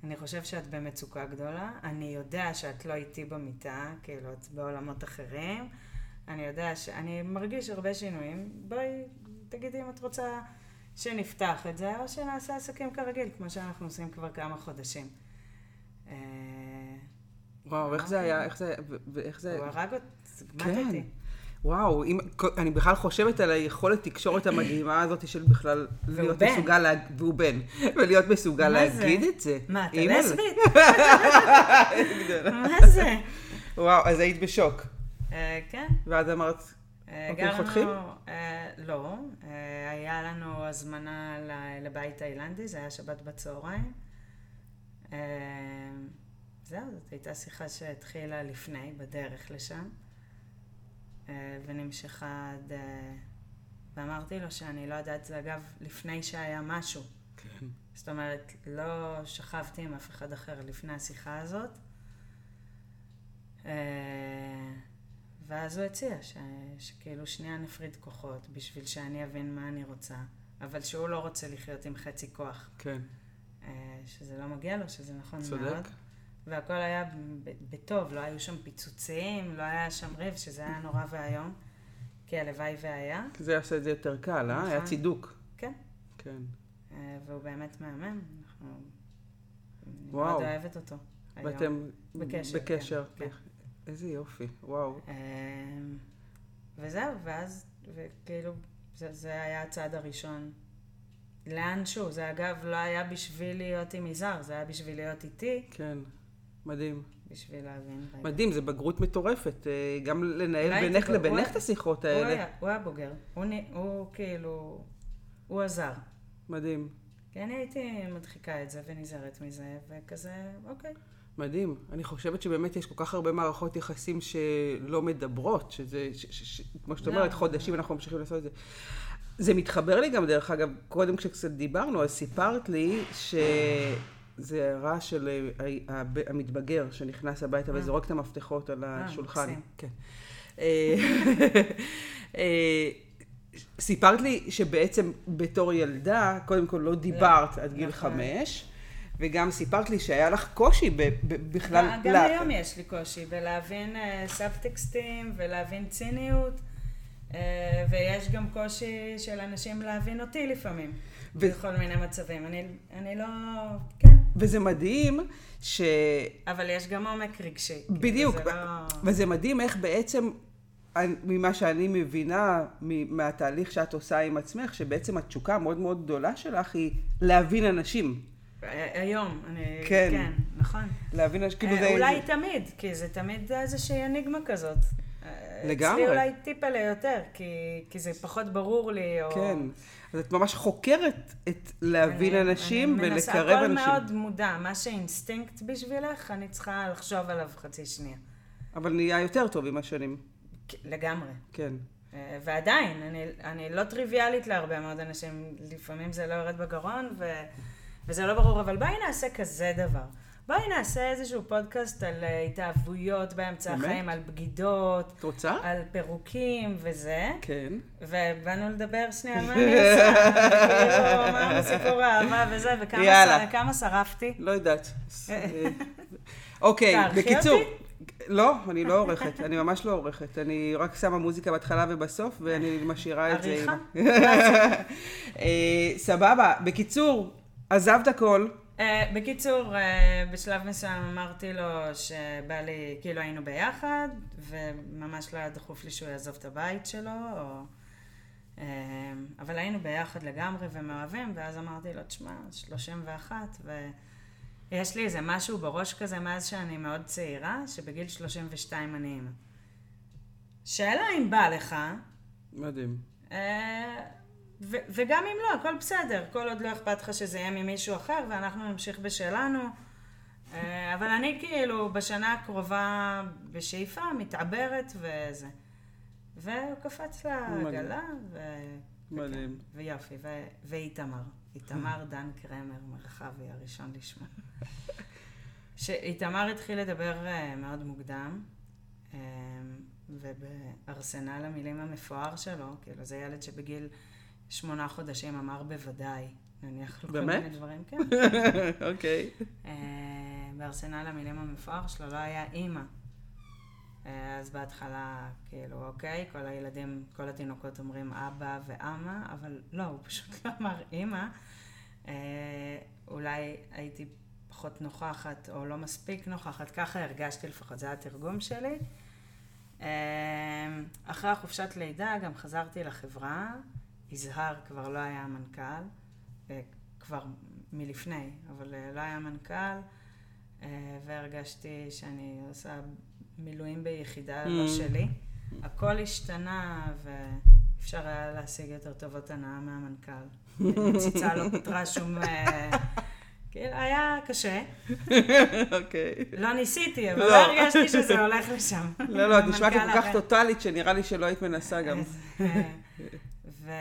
אני חושב שאת במצוקה גדולה. אני יודע שאת לא איתי במיטה, כאילו את בעולמות אחרים. אני יודע ש... אני מרגיש הרבה שינויים. בואי, תגידי אם את רוצה שנפתח את זה, או שנעשה עסקים כרגיל, כמו שאנחנו עושים כבר כמה חודשים. אה, וואו, איך זה היה, איך זה, ואיך זה... הוא הרג אותי, כן. מתתי. וואו, אם, אני בכלל חושבת על היכולת תקשורת המדהימה הזאת של בכלל להיות בן. מסוגל, לה, והוא בן, ולהיות מסוגל מה זה? להגיד את זה. מה, אתה. לסבית? מה זה? וואו, אז היית בשוק. אה, כן. ואז אמרת, אה, אוקיי, גרנו- חותכים? אה, לא, אה, היה לנו הזמנה לבית תאילנדי, זה היה שבת בצהריים. אה, זהו, זאת הייתה שיחה שהתחילה לפני, בדרך לשם, ונמשכה עד... אה, ואמרתי לו שאני לא יודעת, זה אגב, לפני שהיה משהו. כן. זאת אומרת, לא שכבתי עם אף אחד אחר לפני השיחה הזאת. אה, ואז הוא הציע ש... שכאילו שנייה נפריד כוחות בשביל שאני אבין מה אני רוצה, אבל שהוא לא רוצה לחיות עם חצי כוח, כן, אה, שזה לא מגיע לו, שזה נכון צודק. מאוד. והכל היה בטוב, לא היו שם פיצוצים, לא היה שם ריב, שזה היה נורא ואיום, כי הלוואי והיה, זה יעשה את זה יותר קל, אה? היה נכון. צידוק. כן. כן. אה, והוא באמת מהמם, אנחנו... אני וואו. מאוד אוהבת אותו. ואתם בקשר, בקשר. כן, איזה יופי, וואו. אמ, וזהו, ואז, וכאילו, זה, זה היה הצעד הראשון. לאנשהו, זה אגב לא היה בשביל להיות עם יזהר, זה היה בשביל להיות איתי, כן, מדהים. בשביל להבין. רגע. מדהים, זה בגרות מטורפת. אה, גם לנהל בינך לבינך את השיחות הוא האלה. היה, הוא היה בוגר, הוא, כאילו, הוא עזר. מדהים. כי אני הייתי מדחיקה את זה ונזהרת מזה, וכזה, אוקיי. מדהים. אני חושבת שבאמת יש כל כך הרבה מערכות יחסים שלא מדברות, שזה, ש, ש, ש, כמו שאת לא. אומרת, חודשים אנחנו ממשיכים לעשות את זה. זה מתחבר לי גם, דרך אגב, קודם כשקצת דיברנו, אז סיפרת לי שזה רעש של אה, המתבגר שנכנס הביתה אה. וזורק את המפתחות על השולחן. מקסים. כן. אה, אה, סיפרת לי שבעצם בתור ילדה, קודם כל לא דיברת עד גיל נכון. חמש, וגם סיפרת לי שהיה לך קושי ב- ב- בכלל... גם לה- היום יש לי קושי בלהבין אה, סאבטקסטים ולהבין ציניות, אה, ויש גם קושי של אנשים להבין אותי לפעמים, ו- בכל מיני מצבים. אני, אני לא... כן, וזה מדהים ש... אבל יש גם עומק רגשי. כאילו, בדיוק, זה לא... וזה מדהים איך בעצם, ממה שאני מבינה מהתהליך שאת עושה עם עצמך, שבעצם התשוקה המאוד מאוד גדולה שלך היא להבין אנשים. היום, אני... כן. כן, נכון. להבין אנשים, כאילו אה, זה... אולי תמיד, כי זה תמיד איזושהי אניגמה כזאת. אה, לגמרי. אצלי אולי טיפלה יותר, כי, כי זה פחות ברור לי, או... כן. אז את ממש חוקרת את להבין אני- אנשים אני מנסה, ולקרב הכל אנשים. מאוד מודע, מה שאינסטינקט בשבילך, אני צריכה לחשוב עליו חצי שנייה. אבל נהיה יותר טוב עם השנים. לגמרי. כן. אה, ועדיין, אני, אני לא טריוויאלית להרבה מאוד אנשים, לפעמים זה לא יורד בגרון, ו, וזה לא ברור, אבל בואי נעשה כזה דבר. בואי נעשה איזשהו פודקאסט על אה, התאהבויות באמצע באמת? החיים, על בגידות, את רוצה? על פירוקים וזה, כן. ובאנו לדבר שנייה על מה אני עושה, כאילו, מה סיפור האהבה וזה, וכמה שרפתי. לא יודעת. אוקיי, בקיצור. לא, אני לא עורכת, אני ממש לא עורכת. אני רק שמה מוזיקה בהתחלה ובסוף, ואני משאירה את זה. עריכה? אה, סבבה. בקיצור, עזבת הכל. אה, בקיצור, אה, בשלב מסוים אמרתי לו שבא לי, כאילו היינו ביחד, וממש לא היה דחוף לי שהוא יעזוב את הבית שלו, או... אה, אבל היינו ביחד לגמרי ומאוהבים, ואז אמרתי לו, תשמע, 31, ויש לי איזה משהו בראש כזה מאז שאני מאוד צעירה, שבגיל 32 אני אימא. שאלה אם בא לך, מדהים. אה, ו- וגם אם לא, הכל בסדר, כל עוד לא אכפת לך שזה יהיה ממישהו אחר, ואנחנו נמשיך בשלנו. אה, אבל אני כאילו בשנה הקרובה בשאיפה, מתעברת וזה. והוא קפץ לעגלה, ו... מדהים. ויופי, ו... ואיתמר. איתמר דן קרמר, מרחבי, הראשון לשמו. שאיתמר התחיל לדבר אה, מאוד מוקדם, אה, ובארסנל המילים המפואר שלו, כאילו זה ילד שבגיל שמונה חודשים אמר בוודאי, נניח לו כל באמת? מיני דברים, כן. אוקיי. אה, בארסנל המילים המפואר שלו לא היה אימא. אה, ואז בהתחלה, כאילו, אוקיי, כל הילדים, כל התינוקות אומרים אבא ואמא, אבל לא, הוא פשוט לא אמר אימא. אה, אולי הייתי פחות נוכחת, או לא מספיק נוכחת, ככה הרגשתי לפחות, זה התרגום שלי. אחרי החופשת לידה גם חזרתי לחברה, יזהר כבר לא היה המנכ"ל, אה, כבר מלפני, אבל אה, לא היה מנכ"ל, והרגשתי שאני עושה מילואים ביחידה לא mm. שלי. הכל השתנה ואפשר היה להשיג יותר טובות הנאה מהמנכ"ל. מציצה לא פתרה שום... כאילו, היה קשה. אוקיי. לא ניסיתי, אבל לא, לא הרגשתי שזה הולך לשם. לא, לא, את נשמעת כל כך טוטאלית, שנראה לי שלא היית מנסה גם. ו...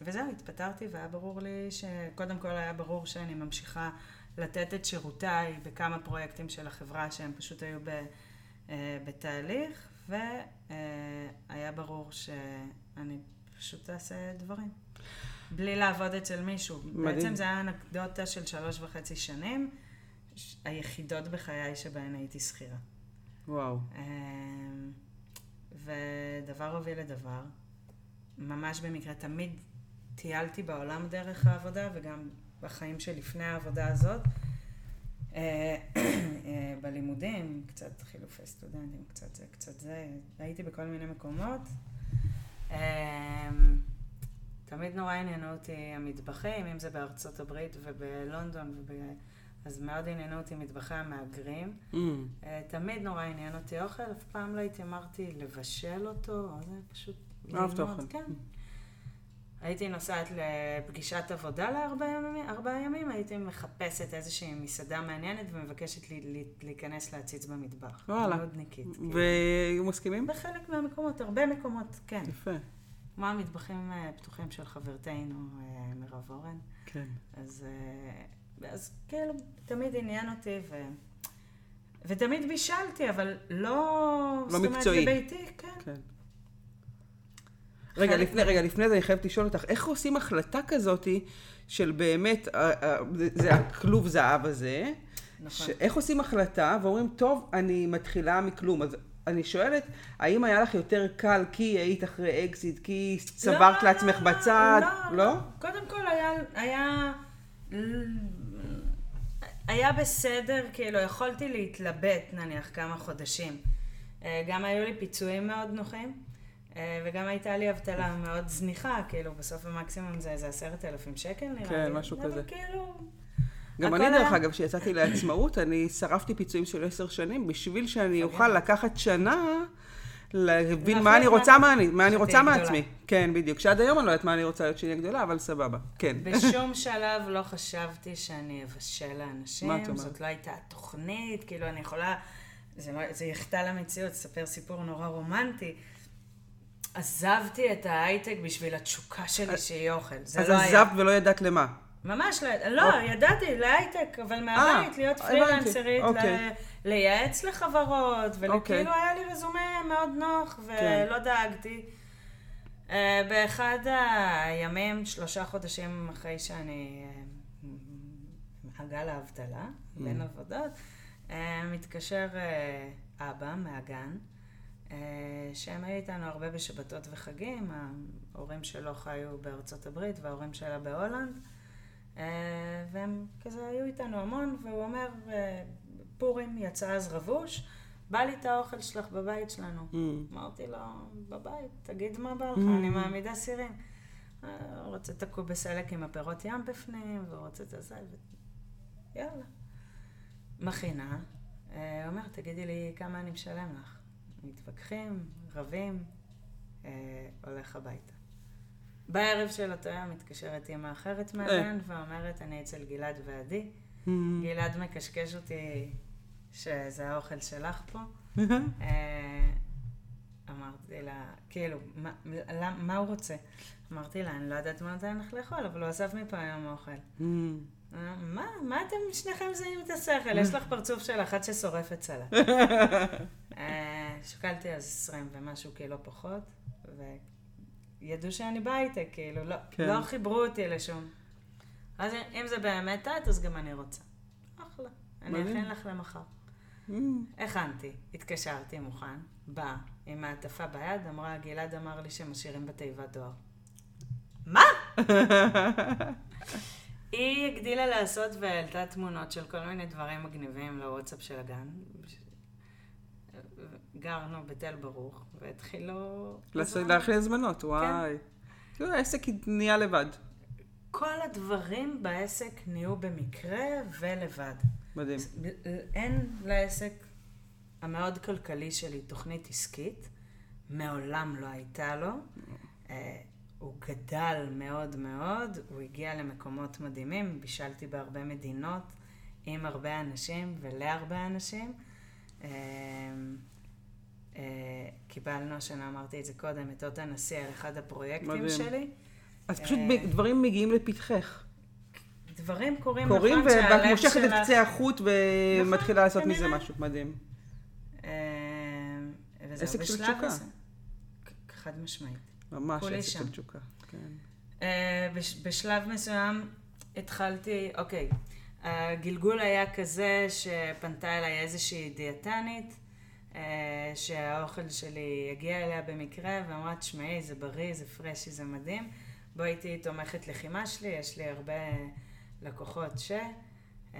וזהו, התפטרתי, והיה ברור לי שקודם כל היה ברור שאני ממשיכה לתת את שירותיי בכמה פרויקטים של החברה שהם פשוט היו ב, אה, בתהליך, והיה ברור שאני פשוט אעשה דברים. בלי לעבוד אצל מישהו. מדהים. בעצם זה היה אנקדוטה של שלוש וחצי שנים, היחידות בחיי שבהן הייתי שכירה. וואו. אמ, ודבר הוביל לדבר. ממש במקרה, תמיד טיילתי בעולם דרך העבודה, וגם בחיים שלפני העבודה הזאת. אה, אה, בלימודים, קצת חילופי סטודנטים, קצת זה, קצת זה. הייתי בכל מיני מקומות. אמ, תמיד נורא עניינו אותי המטבחים, אם זה בארצות הברית ובלונדון, וב... אז מאוד עניינו אותי מטבחי המהגרים. Mm. אה, תמיד נורא עניין אותי אוכל, אף פעם לא התיימרתי לבשל אותו, זה פשוט אהבת אוכל. כן. הייתי נוסעת לפגישת עבודה לארבעה ימים, ימים, הייתי מחפשת איזושהי מסעדה מעניינת ומבקשת לי, לי, להיכנס להציץ במטבח. וואלה. מאוד ניקית. והיו מסכימים? בחלק מהמקומות, הרבה מקומות, כן. יפה. כמו המטבחים הפתוחים של חברתנו, אה, מירב אורן. כן. אז, אה, אז כאילו, תמיד עניין אותי, ו... ותמיד בישלתי, אבל לא... לא מקצועי. לביתי, כן. כן. רגע, לפני, רגע, לפני זה אני חייבת לשאול אותך, איך עושים החלטה כזאתי של באמת, אה, זה הכלוב זהב הזה, נכון. איך עושים החלטה ואומרים, טוב, אני מתחילה מכלום. אז אני שואלת, האם היה לך יותר קל כי היית אחרי אקזיט, כי צברת לא, לעצמך לא, בצד? לא, לא. קודם כל היה, היה, היה בסדר, כאילו יכולתי להתלבט נניח כמה חודשים. אה, גם היו לי פיצויים מאוד נוחים, אה, וגם הייתה לי אבטלה מאוד זניחה, כאילו בסוף המקסימום זה איזה עשרת אלפים שקל נראה כן, לי. כן, משהו כזה. כאילו... גם אני, דרך אגב, כשיצאתי לעצמאות, אני שרפתי פיצויים של עשר שנים, בשביל שאני אוכל לקחת שנה, להבין מה אני רוצה, מה אני רוצה מעצמי. כן, בדיוק. שעד היום אני לא יודעת מה אני רוצה להיות שאני גדולה, אבל סבבה. כן. בשום שלב לא חשבתי שאני אבשל לאנשים. מה את אומרת? זאת לא הייתה תוכנית, כאילו, אני יכולה... זה, לא, זה יחטא למציאות, לספר סיפור נורא רומנטי. עזבתי את ההייטק בשביל התשוקה שלי שיהיה אוכל. זה לא היה. אז עזבת ולא ידעת למה. ממש לא, לא, ידעתי, להייטק, אבל מהבית, להיות פרילנסרית, אוקיי. לייעץ לחברות, וכאילו אוקיי. היה לי רזומה מאוד נוח, כן. ולא דאגתי. אה, באחד הימים, שלושה חודשים אחרי שאני מעגל האבטלה, mm. בין עבודות, אה, מתקשר אה, אבא מהגן, שהם היו איתנו הרבה בשבתות וחגים, ההורים שלו חיו בארצות הברית וההורים שלה בהולנד. אה, והם כזה היו איתנו המון, והוא אומר, אה, פורים יצא אז רבוש, בא לי את האוכל שלך בבית שלנו. Mm. אמרתי לו, בבית, תגיד מה בא לך, mm. אני מעמידה סירים. הוא אה, רוצה את הקובס סלק עם הפירות ים בפנים, והוא רוצה את הזה, ו... יאללה. מכינה, הוא אומר, תגידי לי כמה אני משלם לך. מתווכחים, רבים, הולך הביתה. בערב של אותו יום מתקשרת אימא אחרת מהגן ואומרת, אני אצל גלעד ועדי. Mm-hmm. גלעד מקשקש אותי שזה האוכל שלך פה. אה, אמרתי לה, כאילו, מה, מה הוא רוצה? אמרתי לה, אני לא יודעת מה נותן לך לאכול, אבל הוא עזב מפה היום אוכל. מה, מה אתם שניכם זהים את השכל? יש לך פרצוף של אחת ששורפת סלט. אה, שקלתי אז עשרים ומשהו קילו פחות, ידעו שאני בהייטק, כאילו, לא, כן. לא חיברו אותי לשום. אז אם זה באמת את, אז גם אני רוצה. אחלה. אני אכין לך למחר. הכנתי, התקשרתי מוכן, באה עם מעטפה ביד, אמרה, גלעד אמר לי שמשאירים בתיבת דואר. מה? היא הגדילה לעשות והעלתה תמונות של כל מיני דברים מגניבים לוואטסאפ של הגן. גרנו בתל ברוך, והתחילו... להכין הזמנות, וואי. כאילו העסק נהיה לבד. כל הדברים בעסק נהיו במקרה ולבד. מדהים. אין לעסק המאוד כלכלי שלי תוכנית עסקית, מעולם לא הייתה לו. אה, הוא גדל מאוד מאוד, הוא הגיע למקומות מדהימים, בישלתי בהרבה מדינות, עם הרבה אנשים ולהרבה אנשים. אה, אה, קיבלנו השנה, אמרתי את זה קודם, את אות הנשיא על אחד הפרויקטים מדהים. שלי. אז פשוט דברים מגיעים לפתחך. דברים קורים, קורים נכון, שהלב שלך... קורים, ואת מושכת את קצה החוט ומתחילה נכון, לעשות מזה משהו מדהים. עסק של תשוקה. חד משמעית. ממש עסק של תשוקה, כן. Uh, בשלב מסוים התחלתי, אוקיי, הגלגול היה כזה שפנתה אליי איזושהי דיאטנית, uh, שהאוכל שלי הגיע אליה במקרה, ואמרה, תשמעי, זה בריא, זה פרשי, זה מדהים. בואי תהיי תומכת לחימה שלי, יש לי הרבה לקוחות ש... Uh,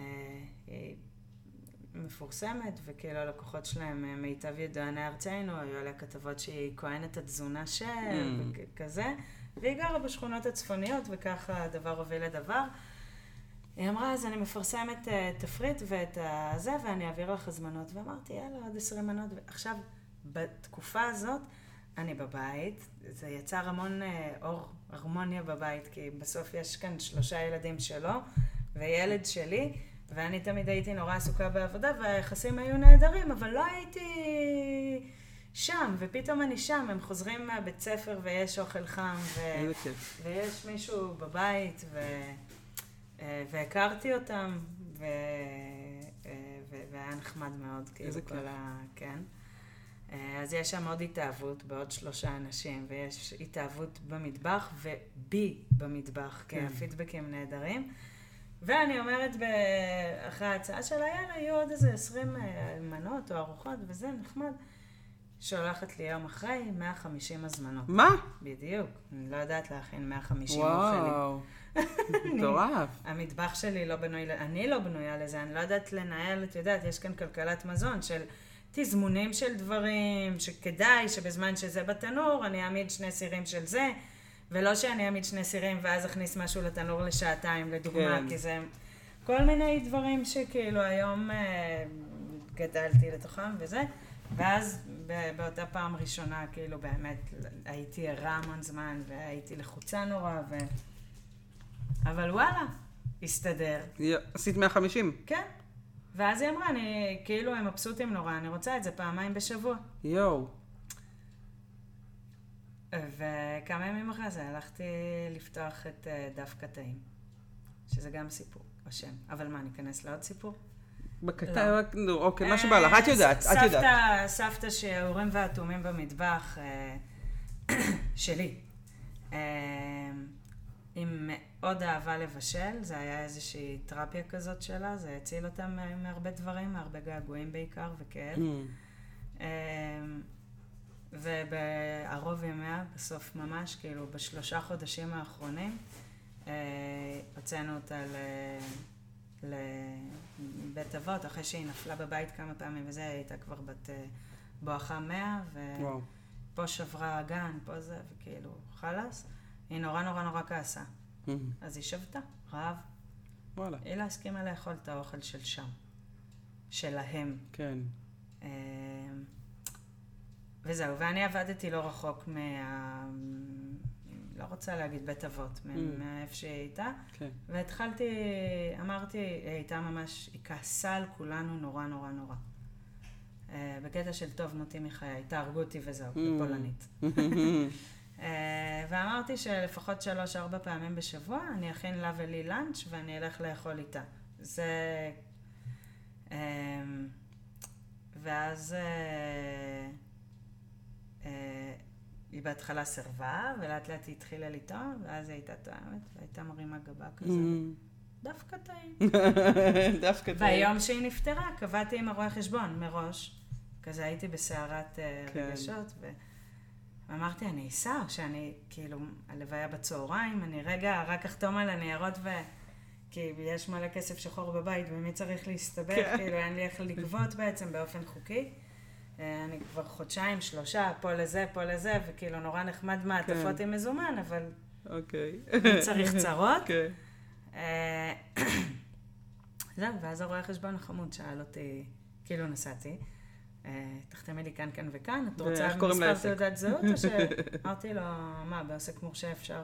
מפורסמת, וכאילו הלקוחות שלהם אה, מיטב ידועני ארצנו, היו עליה כתבות שהיא כהנת התזונה של, mm. וכזה, והיא גרה בשכונות הצפוניות, וככה הדבר הוביל לדבר. היא אמרה, אז אני מפרסמת uh, תפריט ואת הזה, ואני אעביר לך הזמנות. ואמרתי, יאללה, עוד עשרים מנות. עכשיו, בתקופה הזאת, אני בבית, זה יצר המון uh, אור, הרמוניה בבית, כי בסוף יש כאן שלושה ילדים שלו, וילד שלי. ואני תמיד הייתי נורא עסוקה בעבודה, והיחסים היו נהדרים, אבל לא הייתי שם, ופתאום אני שם, הם חוזרים מהבית ספר ויש אוכל חם, ו... ויש מישהו בבית, ו... אה, והכרתי אותם, ו... אה, ו... והיה נחמד מאוד, כאילו כל ה... כן. אה, אז יש שם עוד התאהבות בעוד שלושה אנשים, ויש התאהבות במטבח ובי במטבח, כי כן. הפידבקים נהדרים. ואני אומרת, אחרי ההצעה של יאללה, יהיו עוד איזה 20 אה, מנות או ארוחות, וזה נחמד. שולחת לי יום אחרי 150 הזמנות. מה? בדיוק. אני לא יודעת להכין 150 אוכלים. וואו, מטורף. המטבח שלי לא בנוי, אני לא בנויה לזה, אני לא יודעת לנהל, את יודעת, יש כאן כלכלת מזון של תזמונים של דברים, שכדאי שבזמן שזה בתנור, אני אעמיד שני סירים של זה. ולא שאני אעמיד שני סירים ואז אכניס משהו לתנור לשעתיים, לדוגמה, כן. כי זה כל מיני דברים שכאילו היום אה, גדלתי לתוכם וזה, ואז באותה פעם ראשונה, כאילו באמת הייתי ערה המון זמן והייתי לחוצה נורא, ו... אבל וואלה, הסתדר. עשית 150? כן. ואז היא אמרה, אני, כאילו הם מבסוטים נורא, אני רוצה את זה פעמיים בשבוע. יואו. וכמה ימים אחרי זה הלכתי לפתוח את אה, דף קטעים, שזה גם סיפור, השם. אבל מה, ניכנס לעוד סיפור? בקטע, לא. אוקיי, מה שבא לך, את יודעת, את יודעת. סבתא שהאורים והתומים במטבח אה, שלי, אה, עם מאוד אהבה לבשל, זה היה איזושהי תרפיה כזאת שלה, זה הציל אותה מהרבה דברים, מהרבה געגועים בעיקר וכאב. Mm. ובערוב ימיה, בסוף ממש, כאילו בשלושה חודשים האחרונים, אה, הוצאנו אותה לבית אבות, אחרי שהיא נפלה בבית כמה פעמים וזה, היא הייתה כבר בת אה, בואכה מאה, ופה שברה הגן, פה זה, וכאילו, חלאס. היא נורא נורא נורא כעסה. אז היא שבתה, רעב. וואלה. היא לא הסכימה לאכול את האוכל של שם. שלהם. כן. אה, וזהו, ואני עבדתי לא רחוק מה... לא רוצה להגיד בית אבות, mm. מאיפה שהיא הייתה. כן. והתחלתי, אמרתי, היא הייתה ממש, היא כעסה על כולנו נורא נורא נורא. אה, בקטע של טוב מותי מחיי, תהרגו אותי וזהו, mm. בפולנית. אה, ואמרתי שלפחות שלוש-ארבע פעמים בשבוע אני אכין לה ולי לאנץ' ואני אלך לאכול איתה. זה... אה, ואז... אה, היא בהתחלה סירבה, ולאט לאט היא התחילה לטעום, ואז היא הייתה טועמת, והייתה מרימה גבה כזה. Mm-hmm. דווקא טעים. דווקא טעים. והיום שהיא נפטרה, קבעתי עם הרואה חשבון מראש. כזה הייתי בסערת אה, כן. רגשות, ו... ואמרתי, אני אסע, שאני, כאילו, הלוויה בצהריים, אני רגע רק אחתום על הניירות ו... כי יש מלא כסף שחור בבית, ומי צריך להסתבך, כן. כאילו, אין לי איך לגבות בעצם באופן חוקי. אה, אני כבר חודשיים, שלושה, פה לזה, פה לזה, וכאילו נורא נחמד מעטפות כן. עם מזומן, אבל אוקיי. צריך צרות? כן. זהו, ואז הרואה חשבון החמוד שאל אותי, כאילו נסעתי, אה, תחתמי לי כאן, כאן וכאן, את רוצה מספר? תעודת זהות? או שאמרתי לו, מה, בעוסק מורשה אפשר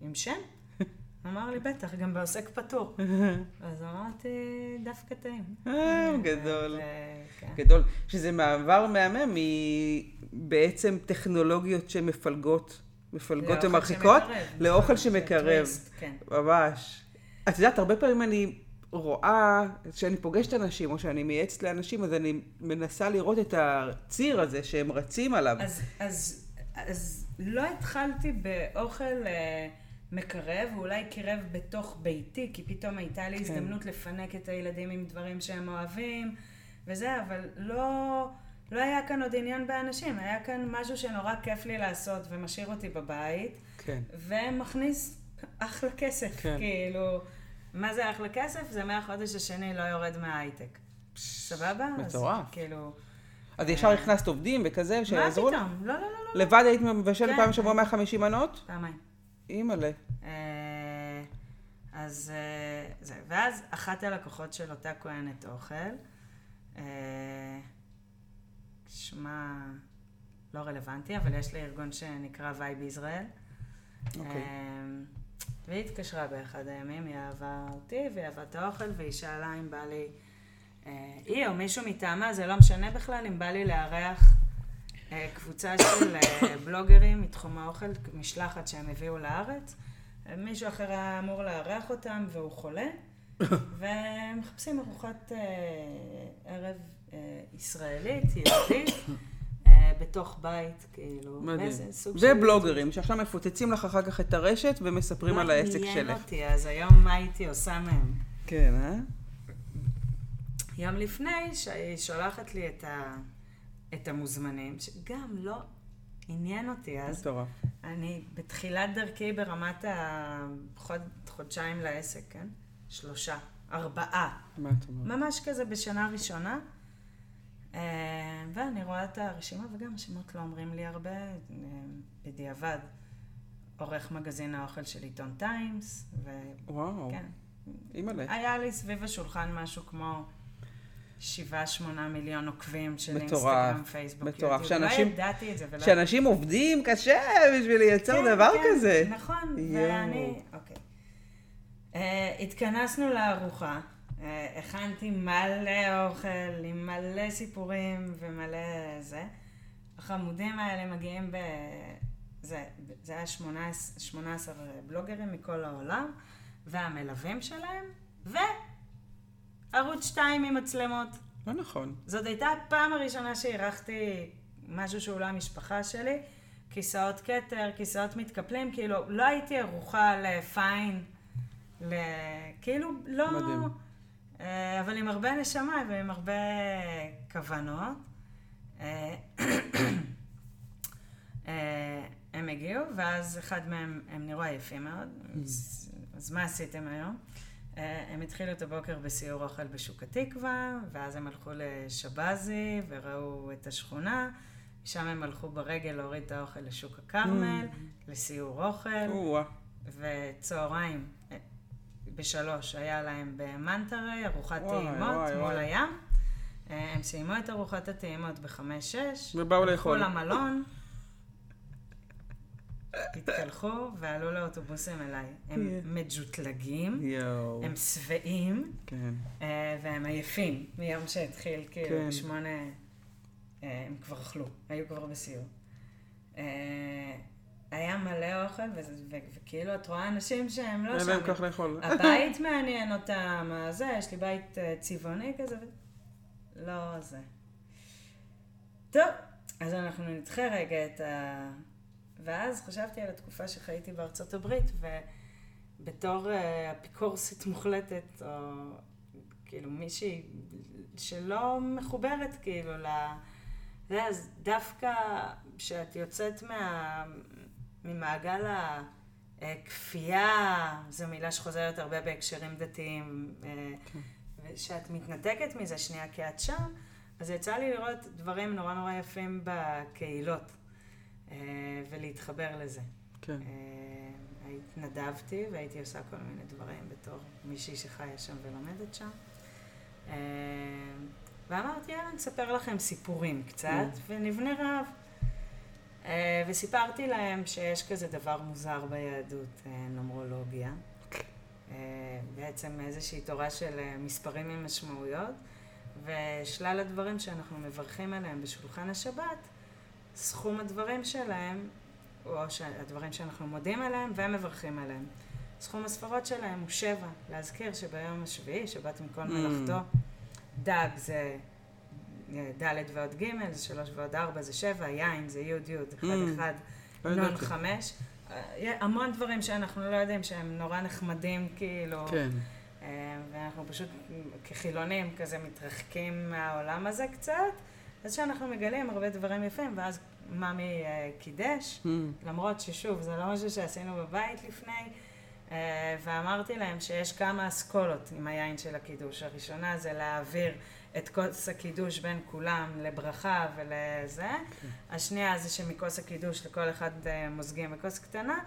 עם שם? אמר לי, בטח, גם בעוסק פטור. אז אמרתי, דווקא טעים. אה, גדול. ו- כן. גדול. שזה מעבר מהמם מבעצם טכנולוגיות שמפלגות, מפלגות ומרחיקות, שמקרב, לאוכל נכון, שמקרב. כן. ממש. את יודעת, הרבה פעמים אני רואה, כשאני פוגשת אנשים או שאני מייעצת לאנשים, אז אני מנסה לראות את הציר הזה שהם רצים עליו. אז לא התחלתי באוכל אה, מקרב, אולי קירב בתוך ביתי, כי פתאום הייתה לי כן. הזדמנות לפנק את הילדים עם דברים שהם אוהבים, וזה, אבל לא, לא היה כאן עוד עניין באנשים, היה כאן משהו שנורא כיף לי לעשות ומשאיר אותי בבית, כן. ומכניס אחלה כסף, כן. כאילו, מה זה אחלה כסף? זה מהחודש השני לא יורד מההייטק. סבבה? אז מטורף. כאילו... אז ישר הכנסת עובדים וכזה, מה שיעזרו לך? פתאום? לא, לא, לא, לא. לבד היית מבשלת כן. פעם בשבוע 150 מנות? פעמיים. אימא'לה. אה, אז אה, זה, ואז אחת הלקוחות של אותה כהנת אוכל, אה, שמה לא רלוונטי, אבל יש לי ארגון שנקרא וייב ישראל. אוקיי. והיא התקשרה באחד הימים, היא אהבה אותי והיא אהבה את האוכל, והיא שאלה אם בא לי, היא או מישהו מטעמה, זה לא משנה בכלל, אם בא לי לארח קבוצה של אה, בלוגרים מתחום האוכל, משלחת שהם הביאו לארץ. מישהו אחר היה אמור לארח אותם והוא חולה, ומחפשים ארוחת אה, ערב אה, ישראלית, יהודית, בתוך בית, כאילו. מדהים. וזה סוג של- ובלוגרים, שעכשיו מפוצצים לך אחר כך את הרשת ומספרים על העסק מה עניין שלך. אותי, אז היום מה הייתי עושה מהם? כן, אה? יום לפני שהיא שולחת לי את, ה, את המוזמנים, שגם לא עניין אותי אז. מטורף. אני בתחילת דרכי ברמת החודשיים לעסק, כן? שלושה, ארבעה. מה את אומרת? ממש כזה בשנה ראשונה. אה, ואני רואה את הרשימה, וגם השמות לא אומרים לי הרבה, אה, בדיעבד. עורך מגזין האוכל של עיתון טיימס, וואו, וכן. אימא'לה. היה לי סביב השולחן משהו כמו שבעה, שמונה מיליון עוקבים של מטורף, אינסטגרם, פייסבוק, מטורף. יוטיוב. שאנשים- לא ידעתי את זה. ולא... שאנשים עובדים קשה בשביל לייצר כן, דבר כן, כזה. נכון, יואו. ואני, אוקיי. Uh, התכנסנו לארוחה, uh, הכנתי מלא אוכל עם מלא סיפורים ומלא זה. החמודים האלה מגיעים ב... זה, זה היה 18, 18 בלוגרים מכל העולם, והמלווים שלהם, וערוץ 2 עם מצלמות. לא נכון. זאת הייתה הפעם הראשונה שאירחתי משהו שהוא לא המשפחה שלי. כיסאות כתר, כיסאות מתקפלים, כאילו, לא הייתי ערוכה לפיין, ל... כאילו, לא... מדהים. אה, אבל עם הרבה נשמה ועם הרבה כוונות. אה, אה, הם הגיעו, ואז אחד מהם, הם נראו עייפים מאוד, אז, אז מה עשיתם היום? אה, הם התחילו את הבוקר בסיור אוכל בשוק התקווה, ואז הם הלכו לשבזי וראו את השכונה, משם הם הלכו ברגל להוריד את האוכל לשוק הכרמל, לסיור אוכל. וצהריים אה, בשלוש היה להם במנטרי, ארוחת טעימות מול. הים. אה, הם סיימו את ארוחת הטעימות בחמש-שש. ובאו לאכול. הלכו למלון, התקלחו ועלו לאוטובוסים אליי. הם כן. מג'וטלגים. הם שבעים, כן. אה, והם עייפים מיום שהתחיל, כאילו, כן. בשמונה, אה, הם כבר אכלו, היו כבר בסיור. אה, היה מלא אוכל, וכאילו את רואה אנשים שהם לא אין שם. להם כך לאכול. הבית מעניין אותם, הזה, יש לי בית צבעוני כזה, לא זה. טוב, אז אנחנו נדחה רגע את ה... ואז חשבתי על התקופה שחייתי בארצות הברית, בתור uh, אפיקורסית מוחלטת, או כאילו מישהי שלא מחוברת כאילו ל... זה, אז דווקא כשאת יוצאת מה... ממעגל הכפייה, זו מילה שחוזרת הרבה בהקשרים דתיים, כן. ושאת מתנתקת מזה שנייה כי את שם, אז יצא לי לראות דברים נורא נורא יפים בקהילות, אה, ולהתחבר לזה. כן. אה, התנדבתי והייתי עושה כל מיני דברים בתור מישהי שחיה שם ולומדת שם. אה, ואמרתי, יאללה, נספר לכם סיפורים קצת, mm. ונבנה רב. וסיפרתי להם שיש כזה דבר מוזר ביהדות, נומרולוגיה. בעצם איזושהי תורה של מספרים עם משמעויות. ושלל הדברים שאנחנו מברכים עליהם בשולחן השבת, סכום הדברים שלהם, או הדברים שאנחנו מודים עליהם ומברכים עליהם. סכום הספרות שלהם הוא שבע, להזכיר שביום השביעי, שבת מכל mm. מלאכתו, דג זה אה, ד' ועוד ג', זה שלוש ועוד ארבע, זה שבע, יין זה י' י', אחד mm. אחד, לא נון חמש. אה, המון דברים שאנחנו לא יודעים שהם נורא נחמדים, כאילו... כן. אה, ואנחנו פשוט כחילונים כזה מתרחקים מהעולם הזה קצת, אז שאנחנו מגלים הרבה דברים יפים, ואז ממי אה, קידש, mm. למרות ששוב, זה לא משהו שעשינו בבית לפני, אה, ואמרתי להם שיש כמה אסכולות עם היין של הקידוש. הראשונה זה להעביר את כוס הקידוש בין כולם לברכה ולזה. Okay. כן. השנייה זה שמכוס הקידוש לכל אחד מוזגים בכוס קטנה.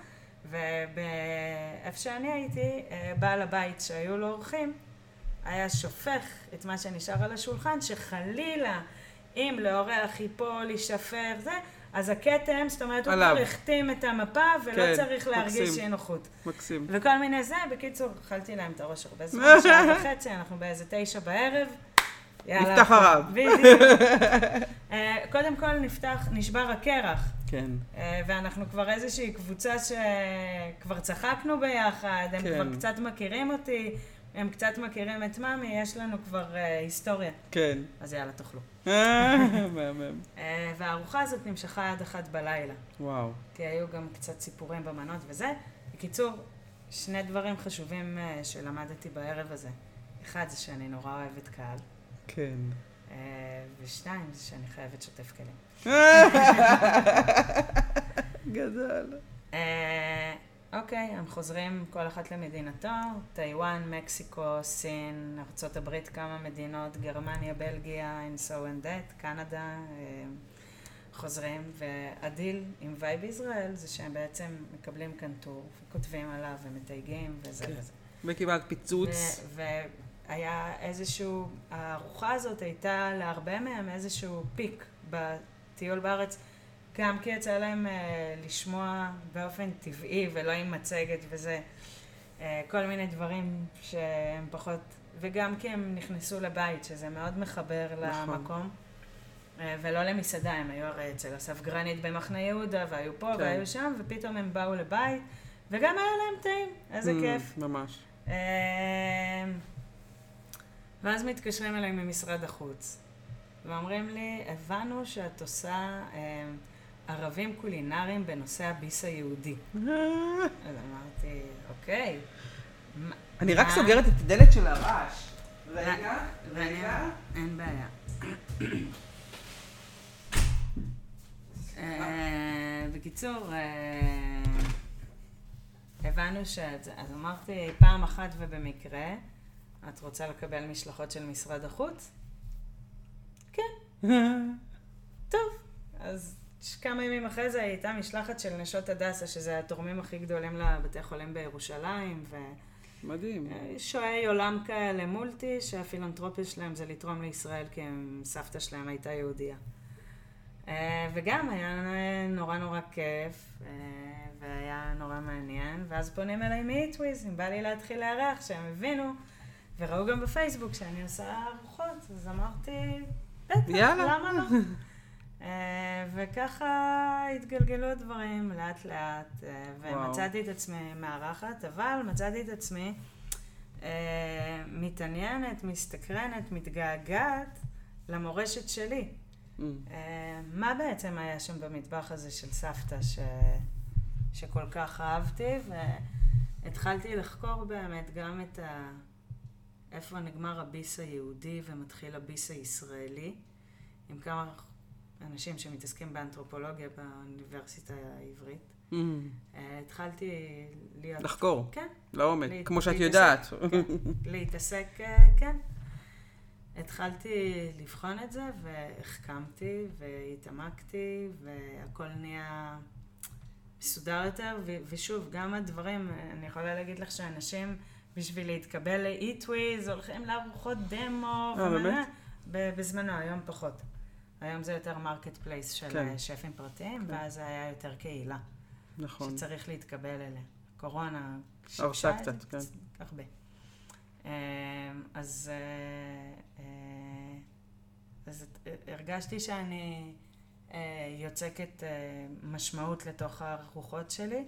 ובאיפה שאני הייתי, אה, בעל הבית שהיו לו אורחים, היה שופך את מה שנשאר על השולחן, שחלילה, אם לאורח ייפול, יישפר, זה, אז הכתם, זאת אומרת. הוא כבר החתים את המפה ולא כן, צריך להרגיש אי נוחות. מקסים. וכל מיני זה, בקיצור, אכלתי להם את הראש הרבה זמן, שעה וחצי, אנחנו באיזה תשע בערב. יאללה, נפתח הרב. בדיוק. אה, קודם כל נפתח, נשבר הקרח. כן. אה, ואנחנו כבר איזושהי קבוצה שכבר צחקנו ביחד, הם כן. כבר קצת מכירים אותי, הם קצת מכירים את מאמי, יש לנו כבר uh, היסטוריה. כן. אז יאללה, תאכלו. מהמם. uh, והארוחה הזאת נמשכה עד אחת בלילה. וואו. כי היו גם קצת סיפורים במנות וזה. בקיצור, שני דברים חשובים uh, שלמדתי בערב הזה. אחד זה שאני נורא אוהבת קהל. כן. אה, ושתיים זה שאני חייבת שוטף כלים. גדול. אוקיי, הם חוזרים כל אחת למדינתו, טיוואן, מקסיקו, סין, ארה"ב כמה מדינות, גרמניה, בלגיה, and so and that, קנדה, אה, חוזרים, והדיל עם Vibe Israel זה שהם בעצם מקבלים כאן tour, וכותבים עליו ומתייגים וזה כן. וזה. וקיבלת פיצוץ. והיה איזשהו, הארוחה הזאת הייתה להרבה מהם איזשהו פיק טיול בארץ, גם כי יצא להם אה, לשמוע באופן טבעי ולא עם מצגת וזה, אה, כל מיני דברים שהם פחות, וגם כי הם נכנסו לבית, שזה מאוד מחבר נכון. למקום. אה, ולא למסעדה, הם היו הרי אצל אסף גרנית במחנה יהודה, והיו פה כן. והיו שם, ופתאום הם באו לבית, וגם היה להם טעים, איזה mm, כיף. ממש. אה, ואז מתקשרים אליי ממשרד החוץ, ואומרים לי, הבנו שאת עושה אה, ערבים קולינריים בנושא הביס היהודי. אז אמרתי, אוקיי. אני רק סוגרת את הדלת של הרעש. רגע, רגע. אין בעיה. אה, בקיצור, אה, הבנו שאת... אז אמרתי, פעם אחת ובמקרה, את רוצה לקבל משלחות של משרד החוץ? כן. טוב, אז כמה ימים אחרי זה הייתה משלחת של נשות הדסה, שזה התורמים הכי גדולים לבתי חולים בירושלים, ו... מדהים. שועי עולם כאלה מולטי, שהפילנטרופיה שלהם זה לתרום לישראל, כי הם, סבתא שלהם הייתה יהודייה. אה, וגם היה נורא נורא כיף, אה, והיה נורא מעניין, ואז פונים אליי מאיטוויז, אם בא לי להתחיל לארח, שהם הבינו, וראו גם בפייסבוק שאני עושה ארוחות, אז אמרתי, בטח, למה לא? אה, וככה התגלגלו הדברים לאט לאט, אה, ומצאתי את עצמי מארחת, אבל מצאתי את עצמי אה, מתעניינת, מסתקרנת, מתגעגעת למורשת שלי. Mm. מה בעצם היה שם במטבח הזה של סבתא ש... שכל כך אהבתי, התחלתי לחקור באמת גם את ה... איפה נגמר הביס היהודי ומתחיל הביס הישראלי, עם כמה אנשים שמתעסקים באנתרופולוגיה באוניברסיטה העברית. Mm. אה, התחלתי להיות... לחקור. כן. לעומק, כמו שאת יודעת. כן, להתעסק, אה, כן. התחלתי לבחון את זה, והחכמתי, והתעמקתי, והכל נהיה מסודר יותר, ו- ושוב, גם הדברים, אני יכולה להגיד לך שאנשים, בשביל להתקבל ל-EatWith, הולכים לארוחות דמו, אה. באמת? בזמנו, היום פחות. היום זה יותר marketplace של כן. אה, שפים פרטיים, ואז זה היה יותר קהילה. נכון. שצריך להתקבל אליה. קורונה זה קצת, כן. הרבה. אמ, אז, אה, אה, אז הרגשתי שאני יוצקת משמעות לתוך הרוחות שלי,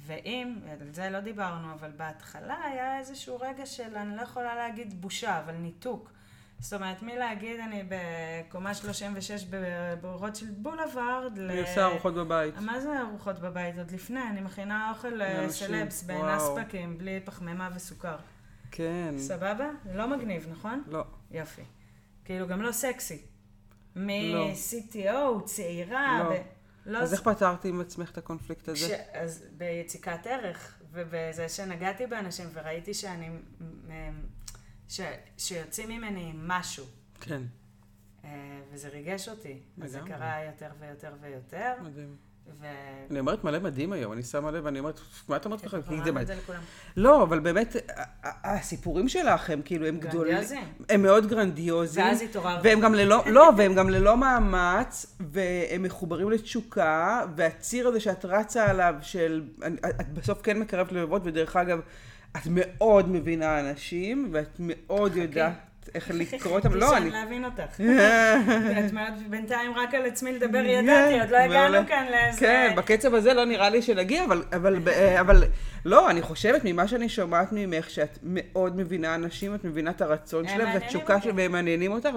ואם, על זה לא דיברנו, אבל בהתחלה היה איזשהו רגע של, אני לא יכולה להגיד בושה, אבל ניתוק. זאת אומרת, מלהגיד אני בקומה 36 ברוטשילד בולווארד, ל- אני עושה ארוחות בבית. מה זה ארוחות בבית? עוד לפני, אני מכינה אוכל לאנשים, לסלבס וואו. בנספקים, בלי פחמימה וסוכר. כן. סבבה? לא מגניב, נכון? לא. יופי. כאילו, גם לא סקסי. לא. מ-CTO, צעירה, לא. ב- לא אז זה- איך פתרתי עם עצמך את הקונפליקט. הזה? אז ביציקת ערך, ובזה שנגעתי באנשים וראיתי שאני... ש... שיוצאים ממני משהו, כן. אה, וזה ריגש אותי. אז זה לגמרי. קרה יותר ויותר ויותר, מדהים. ו... אני אומרת מלא מדהים היום, אני שמה לב, ואני אומרת, מה את אומרת? כי זה אמרנו את מדהים. זה לכולם. לא, אבל באמת, הסיפורים שלך הם כאילו, הם גדולים. גרנדיוזיים. הם מאוד גרנדיוזיים. ואז התעוררתי. והם גם ללא, לא, והם גם ללא מאמץ, והם מחוברים לתשוקה, והציר הזה שאת רצה עליו של, אני- את בסוף כן מקרבת לבבות, ודרך אגב, את מאוד מבינה אנשים, ואת מאוד יודעת איך לקרוא אותם. לא, אני... להבין אותך. את מאוד, בינתיים רק על עצמי לדבר ידעתי, עוד לא. הגענו כאן לאיזה... כן, בקצב הזה לא נראה לי שנגיע, אבל, אבל, אבל לא, אני חושבת ממה שאני שומעת ממך, שאת מאוד מבינה אנשים, את מבינה את הרצון הם שלהם, מעניינים התשוקה. שלהם, והם מעניינים אותך,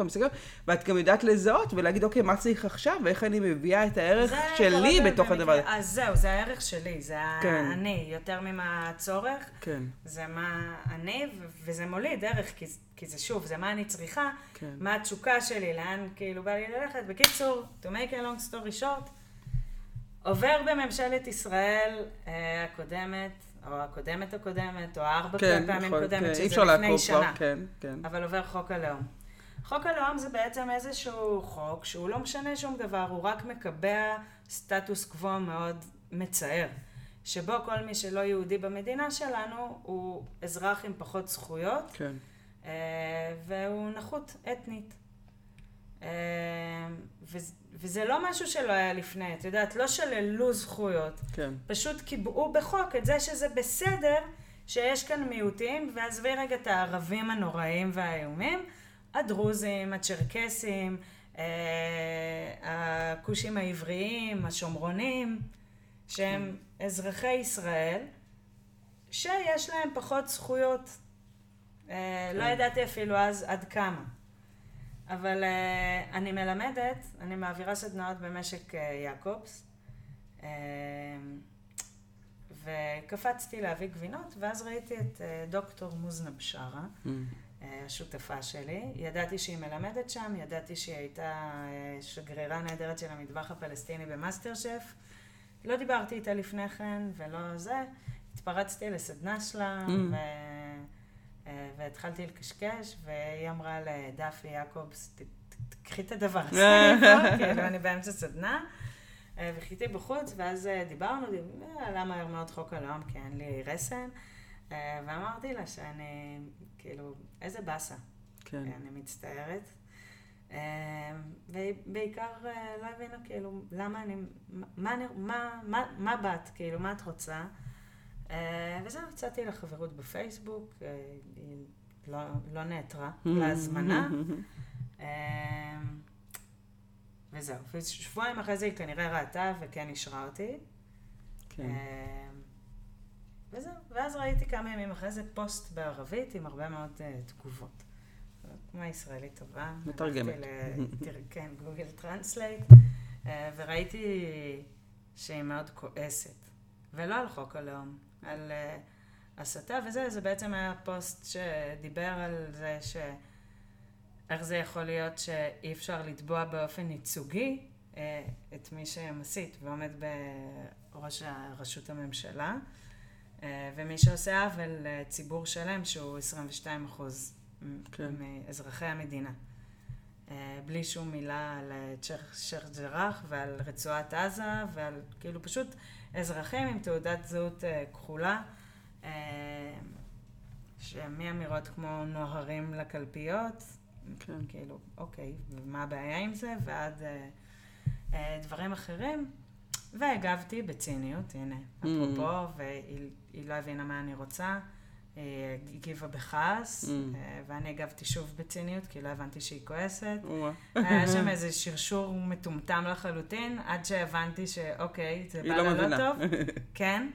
ואת גם יודעת לזהות ולהגיד, אוקיי, מה צריך עכשיו, ואיך אני מביאה את הערך שלי בתוך הדבר הזה. אז זהו, זה הערך שלי, זה כן. אני, יותר ממה הצורך. כן, זה מה אני, וזה מוליד ערך, כי זה שוב, זה מה אני צריכה, כן. מה התשוקה שלי, לאן כאילו בא לי ללכת. בקיצור, to make a long story short, עובר בממשלת ישראל אה, הקודמת, או הקודמת הקודמת, או הארבע כן, פעמים נכון, קודמת, כן, שזה לפני לעקוב כבר, שנה. כן, כן. אבל עובר חוק הלאום. חוק הלאום זה בעצם איזשהו חוק שהוא לא משנה שום דבר, הוא רק מקבע סטטוס קוו מאוד מצער. שבו כל מי שלא יהודי במדינה שלנו הוא אזרח עם פחות זכויות, כן, והוא נחות אתנית. אה, וזה- לא משהו שלא היה לפני, את יודעת, לא שללו זכויות, כן. פשוט קיבעו בחוק את זה שזה בסדר שיש כאן מיעוטים, ועזבי רגע את הערבים הנוראים והאיומים, הדרוזים, הצ'רקסים, אה, הכושים העבריים, השומרונים, שהם אזרחי ישראל, שיש להם פחות זכויות. אה, לא ידעתי אפילו אז עד כמה. אבל אה, אני מלמדת, אני מעבירה סדנאות במשק אה, יעקובס, וקפצתי להביא גבינות, ואז ראיתי את דוקטור מוזנה בשארה, Mm. השותפה שלי. ידעתי שהיא מלמדת שם, ידעתי שהיא הייתה שגרירה נהדרת של המטבח הפלסטיני במאסטר שף. לא דיברתי איתה לפני כן, ולא זה. התפרצתי לסדנה שלה, Mm. אה, והתחלתי לקשקש, והיא אמרה לדפי יעקובס, "ת- ת- תקחי את הדבר הזה כאילו, אני באמצע סדנה. אה, וחיכיתי בחוץ, ואז אה, דיברנו, דיב- עלה מהר מאוד חוק הלאום, כי אין לי רסן. ואמרתי לה שאני, כאילו, איזה באסה. כן. אני מצטערת. ובעיקר לא הבינו, כאילו, למה אני, מה, אני- מה, מה, מה באת, כאילו, מה את רוצה? אה, וזהו, יצאתי לחברות בפייסבוק, אה, היא לא, לא נעתרה להזמנה. אה, וזהו, ושבועיים אחרי זה היא כנראה ראתה וכן אישרה אותי. כן. וזהו, ואז ראיתי כמה ימים אחרי זה פוסט בערבית עם הרבה מאוד אה, תגובות. כמו ישראלית טובה. מתרגמת. ל- כן, Google Translate, וראיתי שהיא מאוד כועסת. ולא על חוק הלאום, על, אה, הסתה וזה, זה בעצם היה פוסט שדיבר על זה ש... איך זה יכול להיות שאי אפשר לתבוע באופן ייצוגי אה, את מי שמסית ועומד בראש ראשות הממשלה, אה, ומי שעושה עוול לציבור שלם שהוא 22 אחוז כן. מאזרחי המדינה. אה, בלי שום מילה על שייח' ג'ראח ועל רצועת עזה ועל כאילו פשוט אזרחים עם תעודת זהות כחולה. שמאמירות כמו נוהרים לקלפיות, כן. כאילו, אוקיי, ומה הבעיה עם זה, ועד אה, אה, דברים אחרים. והגבתי בציניות, הנה, mm. אפרופו, והיא לא הבינה מה אני רוצה, הגיבה בכעס, mm. אה, ואני הגבתי שוב בציניות, כי לא הבנתי שהיא כועסת. היה שם איזה שרשור מטומטם לחלוטין, עד שהבנתי שאוקיי, זה בא לא לה לא טוב. כן.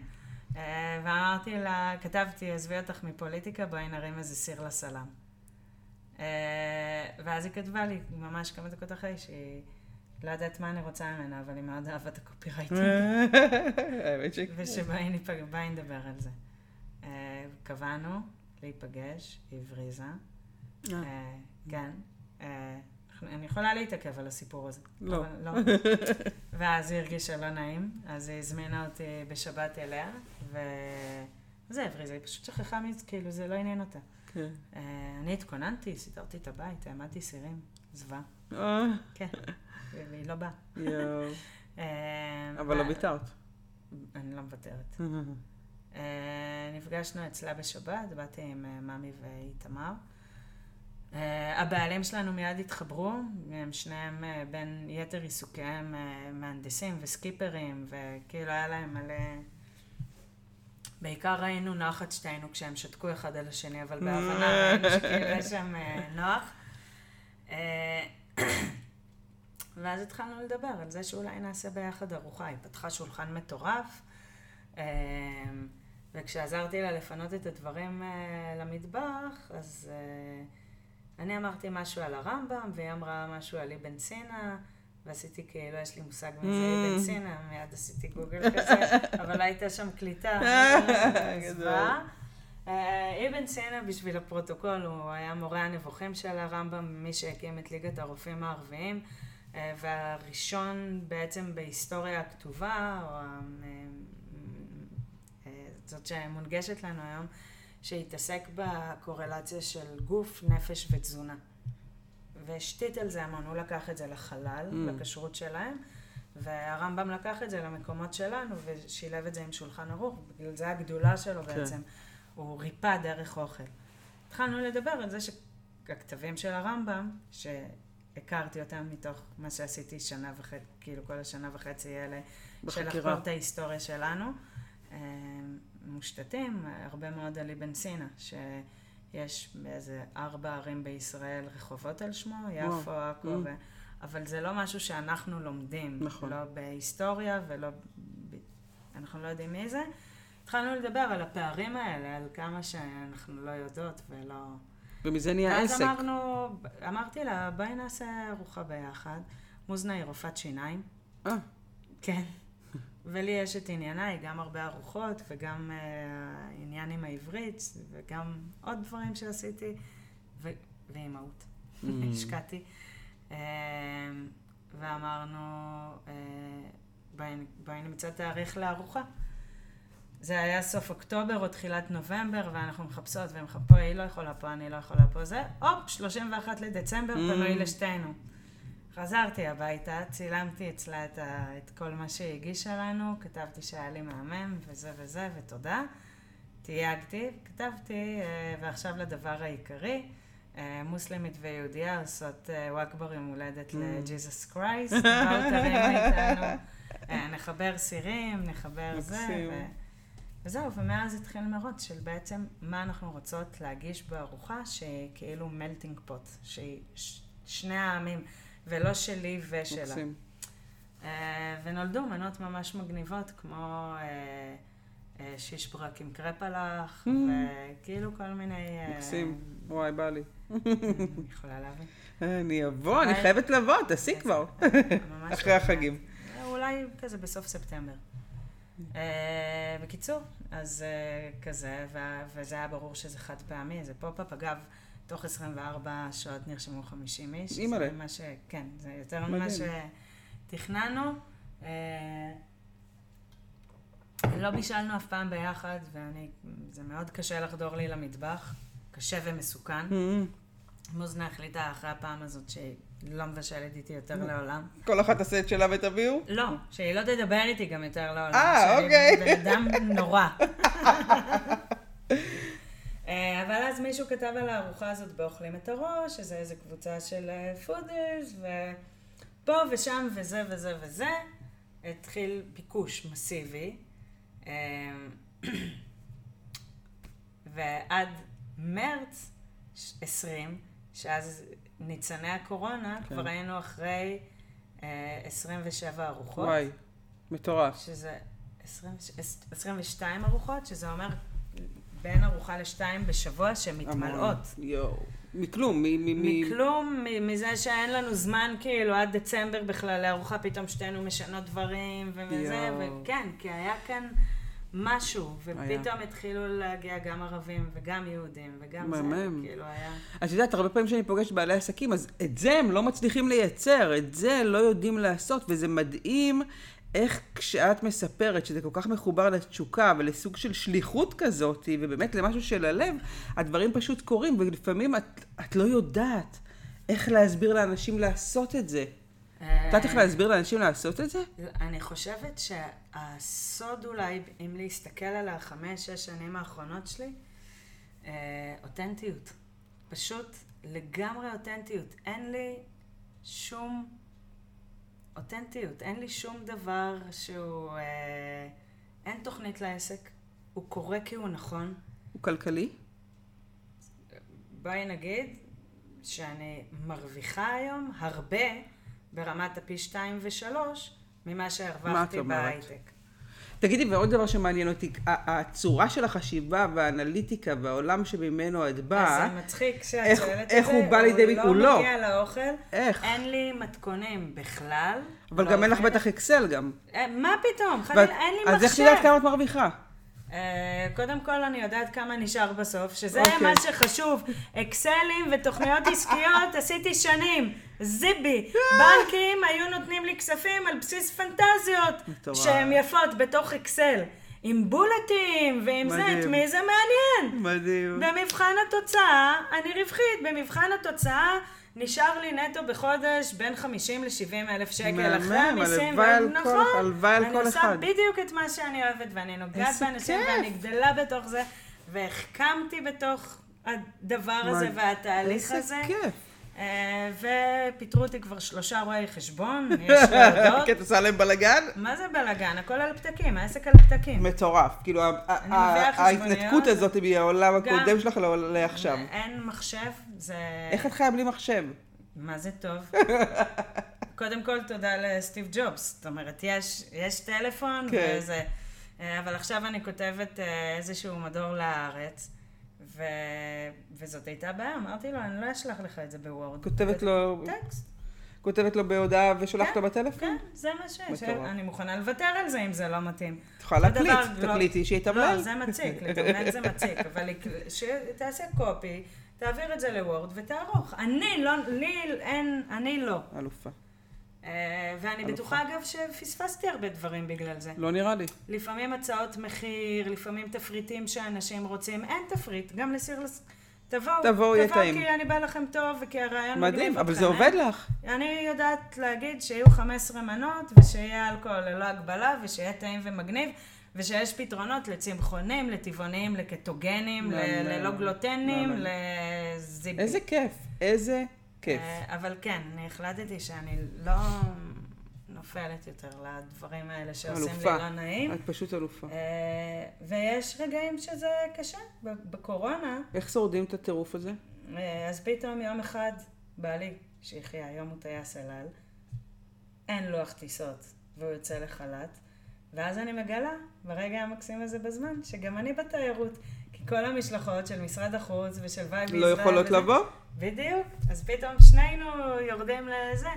אה, ואמרתי לה, כתבתי, עזבי אותך מפוליטיקה, בואי נרים איזה סיר לסלם. אה, ואז היא כתבה לי, ממש כמה דקות אחרי, שהיא לא יודעת מה אני רוצה ממנה, אבל היא מאוד אהבה את הקופירייטינג. האמת שכן. ושבואי נדבר על זה. אה, קבענו להיפגש, היא הבריזה. אה. כן. אני יכולה להתעכב על הסיפור הזה. לא. לא. ואז היא הרגישה לא נעים, אז היא הזמינה אותי בשבת אליה, וזה הבריזה, היא פשוט שכחה מזה, כאילו זה לא עניין אותה. כן. אה, אני התכוננתי, סידרתי את הבית, העמדתי סירים, עזבה. אה. כן, והיא לא באה. אה, אבל לא ויתרת. אני לא מוותרת. נפגשנו אצלה בשבת, באתי עם ממי ואיתמר. הבעלים שלנו מיד התחברו, הם שניהם בין יתר עיסוקיהם מהנדסים וסקיפרים, וכאילו היה להם מלא... בעיקר ראינו נחת שתינו כשהם שתקו אחד על השני, אבל בהבנה ראינו שכאילו יש שם אה, נוח. אה, ואז התחלנו לדבר על זה שאולי נעשה ביחד ארוחה. היא פתחה שולחן מטורף, אה, וכשעזרתי לה לפנות את הדברים למטבח, אז אני אמרתי משהו על הרמב"ם, והיא אמרה משהו על אבן סינא. ועשיתי כאילו, יש לי מושג מזה mm. בנסינה, מיד עשיתי גוגל כזה, אבל הייתה שם קליטה. אה, אבן סינה, בשביל הפרוטוקול, הוא היה מורה הנבוכים של הרמב"ם, מי שהקים את ליגת הרופאים הערביים, והראשון בעצם בהיסטוריה הכתובה, או זאת שמונגשת לנו היום, שהתעסק בקורלציה של גוף, נפש ותזונה. והשתית על זה המון, הוא לקח את זה לחלל, mm. לכשרות שלהם, והרמב"ם לקח את זה למקומות שלנו ושילב את זה עם שולחן ערוך, בגלל זה הגדולה שלו כן. בעצם, הוא ריפא דרך אוכל. התחלנו לדבר על זה שהכתבים של הרמב"ם, שהכרתי אותם מתוך מה שעשיתי שנה וחצי, כאילו כל השנה וחצי האלה, של לחקור את ההיסטוריה שלנו, אה, מושתתים הרבה מאוד על אבן סינא, ש... יש באיזה ארבע ערים בישראל רחובות על שמו, יפו, עכו, mm. ו... אבל זה לא משהו שאנחנו לומדים. נכון. לא בהיסטוריה ולא... אנחנו לא יודעים מי זה. התחלנו לדבר על הפערים האלה, על כמה שאנחנו לא יודעות ולא... ומזה נהיה עסק. ואז אמרנו, אמרתי לה, בואי נעשה ארוחה ביחד. מוזנה היא רופאת שיניים. אה. כן. ולי יש את ענייניי, גם הרבה ארוחות וגם uh, עניין עם העברית וגם עוד דברים שעשיתי ו- ואימהות. Mm. השקעתי. Uh, ואמרנו, uh, בואי, בואי נמצא תאריך לארוחה. זה היה סוף אוקטובר או תחילת נובמבר, ואנחנו מחפשות ומחפשות, היא לא יכולה פה, אני לא יכולה פה, זה, הופ, 31 לדצמבר, mm. פנוי לשתינו. חזרתי הביתה, צילמתי אצלה את, ה, את כל מה שהיא הגישה לנו, כתבתי שהיה לי מהמם, וזה וזה, ותודה. תייגתי, כתבתי, אה, ועכשיו לדבר העיקרי. אה, מוסלמית ויהודייה עושות אה, וואקבר יום הולדת mm. לג'יזוס קרייסט, באו תרימו איתנו, נחבר סירים, נחבר זה, ו... וזהו, ומאז התחיל מרוץ של בעצם מה אנחנו רוצות להגיש בארוחה, שהיא כאילו מלטינג פוט, שהיא שני העמים. ולא שלי ושלה. מקסים. Uh, ונולדו מנות ממש מגניבות, כמו uh, uh, שישברק עם קרפלח, mm. וכאילו כל מיני... מקסים, וואי, בא לי. אני יכולה להבין. אני אבוא, אני חייבת לבוא, תעשי כבר. אחרי החגים. אולי כזה בסוף ספטמבר. אה, בקיצור, אז אה, כזה, וזה היה ברור שזה חד פעמי, זה פופ-אפ. אגב, תוך 24 שעות נרשמו 50 איש. אימא'לה. זה מה ש... כן, זה יותר ממה. שתכננו. אה, לא בישלנו אף פעם ביחד, ואני... זה מאוד קשה לחדור לי למטבח. קשה ומסוכן. Mm-hmm. מוזנה החליטה אחרי הפעם הזאת שהיא לא מבשלת איתי יותר לעולם. כל אחת תעשה את שלה ותביאו? לא, שהיא לא תדבר איתי גם יותר לעולם. אה, אוקיי. בן אדם נורא. אה, אבל אז מישהו כתב על הארוחה הזאת באוכלים את הראש, שזה איזה קבוצה של פודרס, ופה ושם וזה וזה וזה, התחיל ביקוש מסיבי. אה, ועד מרץ 20, שאז ניצני הקורונה, כן. כבר היינו אחרי אה, 27 ארוחות. וואי, מטורף. שזה 20, 22 ארוחות, שזה אומר בין ארוחה לשתיים בשבוע שמתמלאות. יואו. מכלום, מ... מ- מ- מכלום, מ- מזה שאין לנו זמן כאילו עד דצמבר בכלל לארוחה, פתאום שתינו משנות דברים יואו. וכן, כי היה כאן משהו, היה. ופתאום התחילו להגיע גם ערבים וגם יהודים וגם זה. כאילו היה... את יודעת, הרבה פעמים שאני פוגשת בעלי עסקים, אז את זה הם לא מצליחים לייצר, את זה לא יודעים לעשות, וזה מדהים איך כשאת מספרת שזה כל כך מחובר לתשוקה ולסוג של שליחות כזאת, ובאמת למשהו של הלב, הדברים פשוט קורים, ולפעמים את, את לא יודעת איך להסביר לאנשים לעשות את זה. את יודעת איך להסביר לאנשים לעשות את זה? אני חושבת שהסוד אולי, אם להסתכל על החמש, שש שנים האחרונות שלי, אה, אותנטיות. פשוט לגמרי אותנטיות. אין לי שום אותנטיות. אין לי שום דבר שהוא... אה, אין תוכנית לעסק. הוא קורה כי הוא נכון. הוא כלכלי? בואי נגיד שאני מרוויחה היום הרבה ברמת הפי שתיים ושלוש ממה שהרווחתי? בהייטק. תגידי, ועוד דבר שמעניין אותי, הצורה של החשיבה והאנליטיקה והעולם שממנו את באה, אז זה מצחיק שאת איך- שואלת את זה. איך הוא בא לידי ביטוי? הוא הוא לא. לא מגיע לאוכל. איך? אין לי מתכונים בכלל. אבל גם אין לך. בטח אקסל גם. אה, מה פתאום? חלילה, אין לי מחשב. אז איך תדעת כמה את מרוויחה? אה, קודם כל אני יודעת כמה נשאר בסוף, שזה אוקיי. מה שחשוב. אקסלים ותוכניות עסקיות עשיתי שנים. זיבי. בנקים היו נותנים לי כספים על בסיס פנטזיות. שהן יפות בתוך אקסל. עם בולטים ועם זה, מדהים. את מי זה מעניין? מדהים. במבחן התוצאה, אני רווחית. במבחן התוצאה נשאר לי נטו בחודש בין 50 ל-70 אלף שקל מהמם, אחרי המיסים. הלוואי על נכון, כל- הלוואי על כל אני עושה אחד. בדיוק את מה שאני אוהבת, ואני נוגעת איזה באנשים, כיף. ואני גדלה בתוך זה, והחכמתי בתוך הדבר הזה והתהליך הזה. איזה כיף. אה, ופיטרו אותי כבר שלושה רואי חשבון, יש להודות. כי את עושה להם בלאגן? מה זה בלאגן? הכל על פתקים, העסק על פתקים. מטורף. כאילו, ההתנתקות. הזאת מהעולם גם- הקודם שלך לעכשיו. אין מחשב, זה... איך את חיה בלי מחשב? מה זה טוב? קודם כל, תודה לסטיב ג'ובס. זאת אומרת, יש, יש טלפון כן. וזה. אה, אבל עכשיו אני כותבת אה, איזשהו מדור לארץ, ו... וזאת הייתה בעיה. אמרתי לו, אני לא אשלח לך את זה בוורד. כותבת לו- טקסט. כותבת לו בהודעה ושולחת לו בטלפון? כן, זה מה שיש. אני מוכנה לוותר על זה אם זה לא מתאים. את יכולה להקליט, לא- תקליטי שיתמלל. לא, זה מציק, לתמלל זה מציק, אבל שתעשה קופי, תעביר את זה לוורד ותערוך. אני לא, לי אין, אני לא. אלופה. אה, ואני. בטוחה אגב שפספסתי הרבה דברים בגלל זה. לא נראה לי. לפעמים הצעות מחיר, לפעמים תפריטים שאנשים רוצים, אין תפריט, גם לסיר לס... תבואו, תבואו, יהיה טעים. תבואו כי אני בא לכם טוב וכי הרעיון מגניב מדהים, אבל אתכם, זה אין? עובד לך. אני יודעת להגיד שיהיו 15 מנות ושיהיה אלכוהול ללא הגבלה ושיהיה טעים ומגניב ושיש פתרונות לצמחונים, לטבעוניים, לקטוגנים. ללא גלוטנים. לזיבי. איזה כיף, איזה כיף. אה, אבל כן, אני החלטתי שאני לא נופלת יותר לדברים האלה שעושים לי אלופה. לא נעים. את פשוט אלופה. אה, ויש רגעים שזה קשה. בקורונה, איך שורדים את הטירוף הזה? אה, אז פתאום יום אחד, בעלי, שיחיה, היום הוא טייס אל על, אין לוח טיסות והוא יוצא לחל"ת, ואז אני מגלה, ברגע המקסים הזה בזמן, שגם אני בתיירות. כי כל המשלחות של משרד החוץ ושל Vibe לא יכולות לבוא? בדיוק. אז פתאום שנינו יורדים לזה,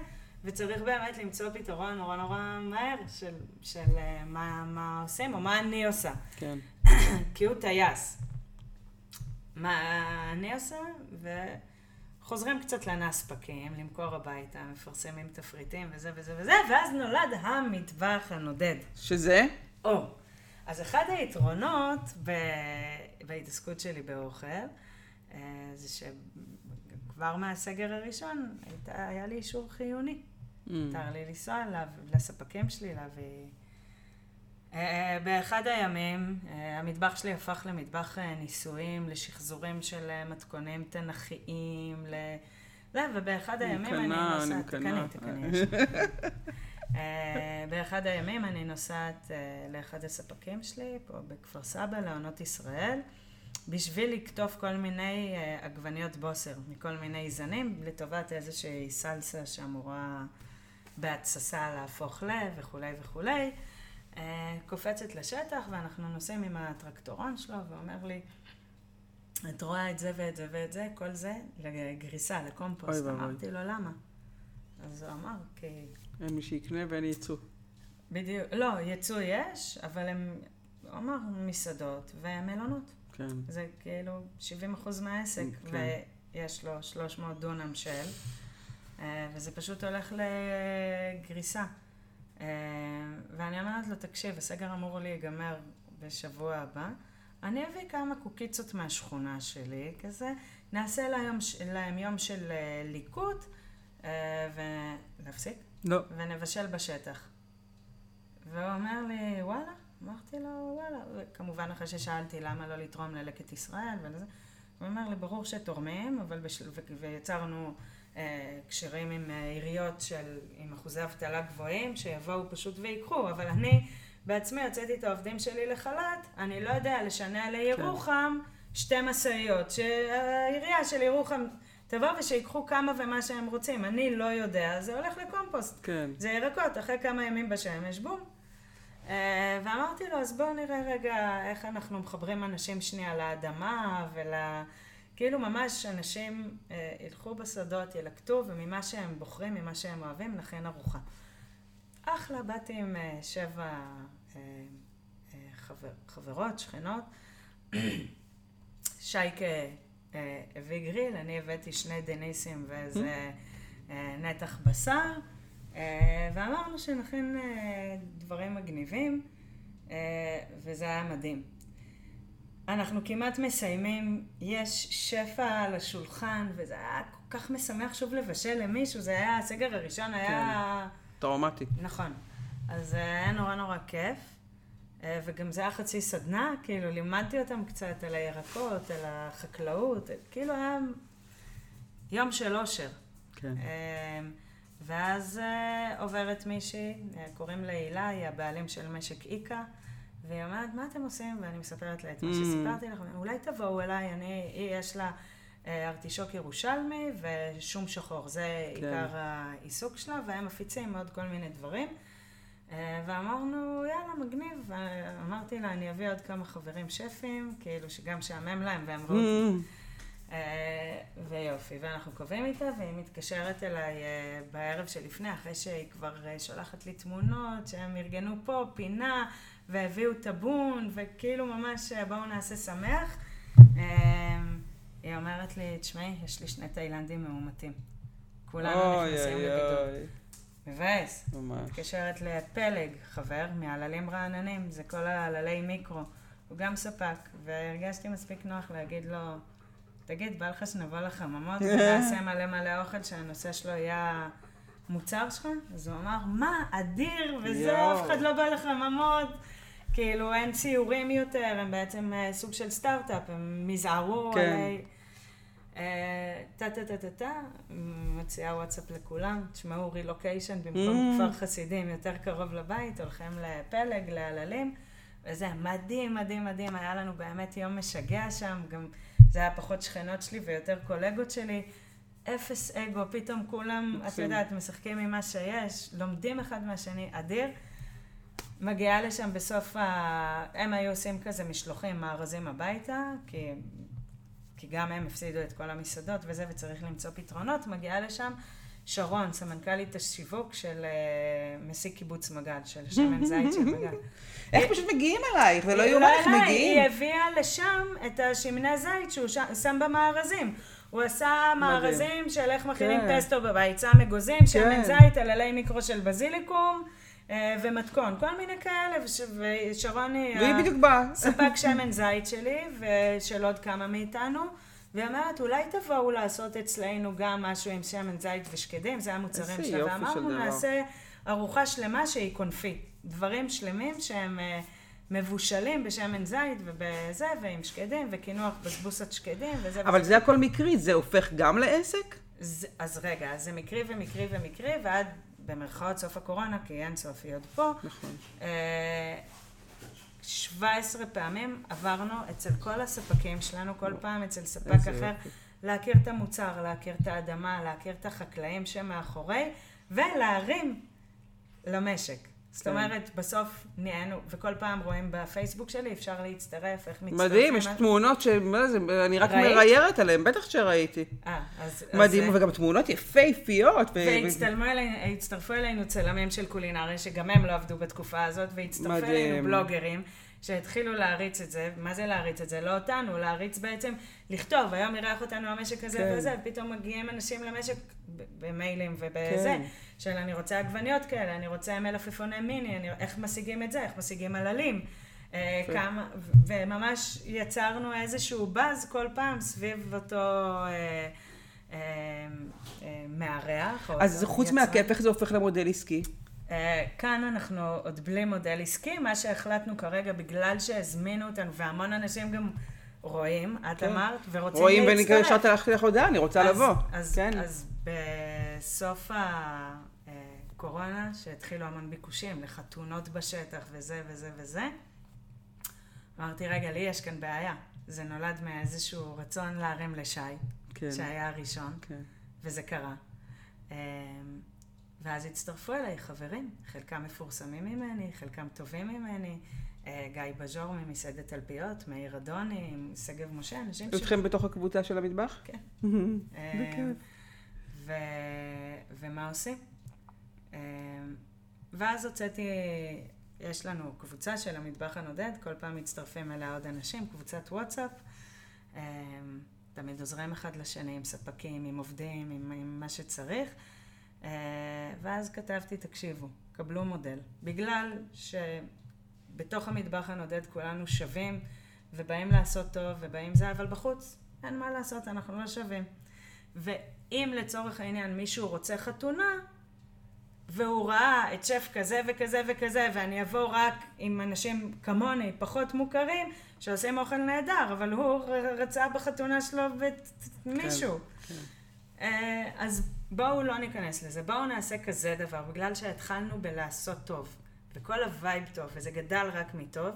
וצריך באמת למצוא פתרון נורא נורא מהר של, של אה, מה, מה עושים, או מה אני עושה. כן. כי הוא טייס. מה אני עושה? וחוזרים קצת לנספקים, למכור הביתה, מפרסמים תפריטים וזה וזה וזה, ואז נולד המטבח הנודד. שזה? או. אז אחד היתרונות ב... בהתעסקות שלי באוכל, אה, זה שכבר מהסגר הראשון הייתה, היה לי אישור חיוני. Mm. מותר לי לנסוע לספקים שלי, להביא... אה, באחד הימים אה, המטבח שלי הפך למטבח אה, ניסויים, לשחזורים של אה, מתכונים תנכיים, ל... זה, ובאחד הימים אני נוסעת... מקנאה. תקני, תקני. אה, באחד הימים אני נוסעת אה, לאחד הספקים שלי, פה בכפר סבא, לעונות ישראל, בשביל לקטוף כל מיני אה, עגבניות בוסר, מכל מיני זנים, לטובת איזושהי סלסה שאמורה בהתססה להפוך ל... וכולי וכולי. אה, קופצת לשטח, ואנחנו נוסעים עם הטרקטורון שלו, ואומר לי, את רואה את זה ואת זה ואת זה, כל זה לגריסה, לקומפוסט. אוי ואבוי. אמרתי לו, למה? אז הוא אמר, כי... אין מי שיקנה ואין ייצוא. בדיוק, לא, יצוא יש, אבל הם, הוא אמר, מסעדות ומלונות. כן. זה כאילו 70 אחוז מהעסק, כן. ויש לו 300 דונם של, אה, וזה פשוט הולך לגריסה. אה, ואני אומרת לו, תקשיב, הסגר אמור להיגמר בשבוע הבא, אני אביא כמה קוקיצות מהשכונה שלי, כזה, נעשה להם, להם יום של אה, ליקוט, ולהפסיק, לא. ונבשל בשטח. והוא אומר לי, וואלה? אמרתי לו, וואלה. וכמובן אחרי ששאלתי למה לא לתרום ללקט ישראל ולזה, הוא אומר לי, ברור שתורמים, אבל בשל... ו... ויצרנו אה, קשרים עם אה, עיריות של, עם אחוזי אבטלה גבוהים, שיבואו פשוט ויקחו, אבל אני בעצמי הוצאתי את העובדים שלי לחל"ת, אני לא יודע לשנע לירוחם שתי משאיות, שהעירייה של ירוחם תבוא ושיקחו כמה ומה שהם רוצים, אני לא יודע, זה הולך לקומפוסט. כן. זה ירקות, אחרי כמה ימים בשמש, בום. אה, ואמרתי לו, אז בואו נראה רגע איך אנחנו מחברים אנשים שנייה לאדמה ול... כאילו ממש אנשים אה, ילכו בשדות, ילקטו, וממה שהם בוחרים, ממה שהם אוהבים, נכין ארוחה. אחלה, באתי עם אה, שבע חבר, חברות, שכנות. שייקה הביא גריל, אני הבאתי שני דניסים ואיזה אה, נתח בשר, ואמרנו שנכין אה, דברים מגניבים, אה, וזה היה מדהים. אנחנו כמעט מסיימים, יש שפע על השולחן, וזה היה כל כך משמח שוב לבשל למישהו, זה היה, הסגר הראשון היה... טראומטי. נכון. אז היה נורא נורא כיף, אה, וגם זה היה חצי סדנה, כאילו לימדתי אותם קצת על הירקות, על החקלאות, כאילו היה יום של אושר. כן. ואז אה, עוברת מישהי, אה, קוראים לה הילה, היא הבעלים של משק איקה, והיא אומרת, מה אתם עושים? ואני מספרת לה את מה Mm. שסיפרתי לכם, אולי תבואו אליי, אני, היא, יש לה אה, ארטישוק ירושלמי ושום שחור, זה כן. עיקר העיסוק שלה, והם מפיצים עוד כל מיני דברים. ואמרנו, יאללה, מגניב. ואמרתי לה, אני אביא עוד כמה חברים שפים, כאילו שגם שעמם להם, והם ראו ויופי, ואנחנו קובעים איתה, והיא מתקשרת אליי אה, בערב שלפני, אחרי שהיא כבר אה, שולחת לי תמונות, שהם ארגנו פה פינה, והביאו טאבון, וכאילו ממש אה, בואו נעשה שמח. אה, היא אומרת לי, תשמעי, יש לי שני תאילנדים מאומתים. כולנו נכנסים לבידוד. מבאס. ממש. מתקשרת לפלג, חבר, מעללים רעננים, זה כל העללי מיקרו. הוא גם ספק, והרגשתי מספיק נוח להגיד לו, תגיד, בא לך שנבוא לחממות ונעשה מלא מלא אוכל שהנושא שלו יהיה המוצר שלך? אז הוא אמר, מה, אדיר, וזה. אף אחד לא בא לחממות. כאילו, אין ציורים יותר, הם בעצם אה, סוג של סטארט-אפ, הם מזערו כן. עליי. אה, טה-טה-טה-טה-טה, מציעה וואטסאפ לכולם, תשמעו רילוקיישן במקום Mm. כפר חסידים יותר קרוב לבית, הולכים לפלג, לעללים, וזה מדהים, מדהים, מדהים, היה לנו באמת יום משגע שם, גם זה היה פחות שכנות שלי ויותר קולגות שלי. אפס אגו, פתאום כולם, את. יודעת, משחקים עם מה שיש, לומדים אחד מהשני, אדיר. מגיעה לשם בסוף ה... הם היו עושים כזה משלוחים, מארזים הביתה, כי, כי גם הם הפסידו את כל המסעדות וזה, וצריך למצוא פתרונות. מגיעה לשם שרון, סמנכ"לית השיווק של uh, מסיק קיבוץ מגל, של שמן זית של מגל. איך פשוט מגיעים אלייך? זה לא יאומן איך מגיעים. היא הביאה לשם את השמני זית שהוא שם במארזים. הוא עשה מארזים של איך מכינים כן. פסטו בביצה מגוזים, שמן כן. זית, עללי מיקרו של בזיליקום. אה, ומתכון, כל מיני כאלה, ושרון היא... והיא בדיוק באה. ספק שמן זית שלי, ושל עוד כמה מאיתנו. והיא אומרת, אולי תבואו לעשות אצלנו גם משהו עם שמן זית ושקדים, זה המוצרים שלה. ואמרנו, נעשה ארוחה שלמה שהיא קונפית. דברים שלמים שהם אה, מבושלים בשמן זית ובזה, ועם שקדים, וקינוח בזבוסת שקדים, וזה... אבל זה הכל מקרי, זה הופך גם לעסק? זה, אז רגע, זה מקרי ומקרי ומקרי, ועד במרכאות סוף הקורונה, כי אין סוף, היא עוד פה. נכון. 17 פעמים עברנו אצל כל הספקים שלנו, כל פעם אצל ספק אחר, להכיר את המוצר, להכיר את האדמה, להכיר את החקלאים שמאחורי, ולהרים למשק. זאת כן. אומרת, בסוף נהיינו, וכל פעם רואים בפייסבוק שלי, אפשר להצטרף, איך מצטרפים. מדהים, יש תמונות שאני רק מריירת עליהן, בטח שראיתי. אה, אז... מדהים, אז... וגם תמונות יפהפיות. והצטרפו אלינו צלמים של קולינריה, שגם הם לא עבדו בתקופה הזאת, והצטרפו אלינו בלוגרים. שהתחילו להריץ את זה, מה זה להריץ את זה? לא אותנו, להריץ בעצם, לכתוב, היום אירח אותנו המשק הזה כן. וזה, ופתאום מגיעים אנשים למשק במיילים ובזה, כן. של אני רוצה עגבניות כאלה, אני רוצה מלפפוני מיני, אני, איך משיגים את זה, איך משיגים עללים. אה, כמה, וממש יצרנו איזשהו באז כל פעם סביב אותו אה, אה, אה, מארח. אז חוץ מהכיף, איך זה הופך למודל עסקי? אה, כאן אנחנו עוד בלי מודל עסקי, מה שהחלטנו כרגע, בגלל שהזמינו אותנו, והמון אנשים גם רואים, את כן. אמרת, ורוצים רואים להצטרף. רואים ואני ישר לך הודעה, אני רוצה אז, לבוא. אז, כן. אז בסוף הקורונה, שהתחילו המון ביקושים לחתונות בשטח וזה וזה וזה, אמרתי, רגע, לי יש כאן בעיה. זה נולד מאיזשהו רצון להרים לשי, כן. שהיה הראשון, כן. וזה קרה. ואז הצטרפו אליי חברים, חלקם מפורסמים ממני, חלקם טובים ממני. אה, גיא בז'ור ממסעדת תלפיות, מאיר אדוני, שגב משה, אנשים ש... אתכם בתוך הקבוצה של המטבח? כן. אה, ומה עושים? אה, ואז הוצאתי, יש לנו קבוצה של המטבח הנודד, כל פעם מצטרפים אליה עוד אנשים, קבוצת וואטסאפ. תמיד עוזרים אחד לשני עם ספקים, עם עובדים, עם, עם מה שצריך. אה, ואז כתבתי, תקשיבו, קבלו מודל. בגלל שבתוך המטבח הנודד כולנו שווים, ובאים לעשות טוב, ובאים זה, אבל בחוץ אין מה לעשות, אנחנו לא שווים. ואם לצורך העניין מישהו רוצה חתונה, והוא ראה את שף כזה וכזה וכזה, ואני אבוא רק עם אנשים כמוני, פחות מוכרים, שעושים אוכל נהדר, אבל הוא רצה בחתונה שלו את מישהו. כן, כן. אז בואו לא ניכנס לזה, בואו נעשה כזה דבר, בגלל שהתחלנו בלעשות טוב, וכל הווייב טוב, וזה גדל רק מטוב,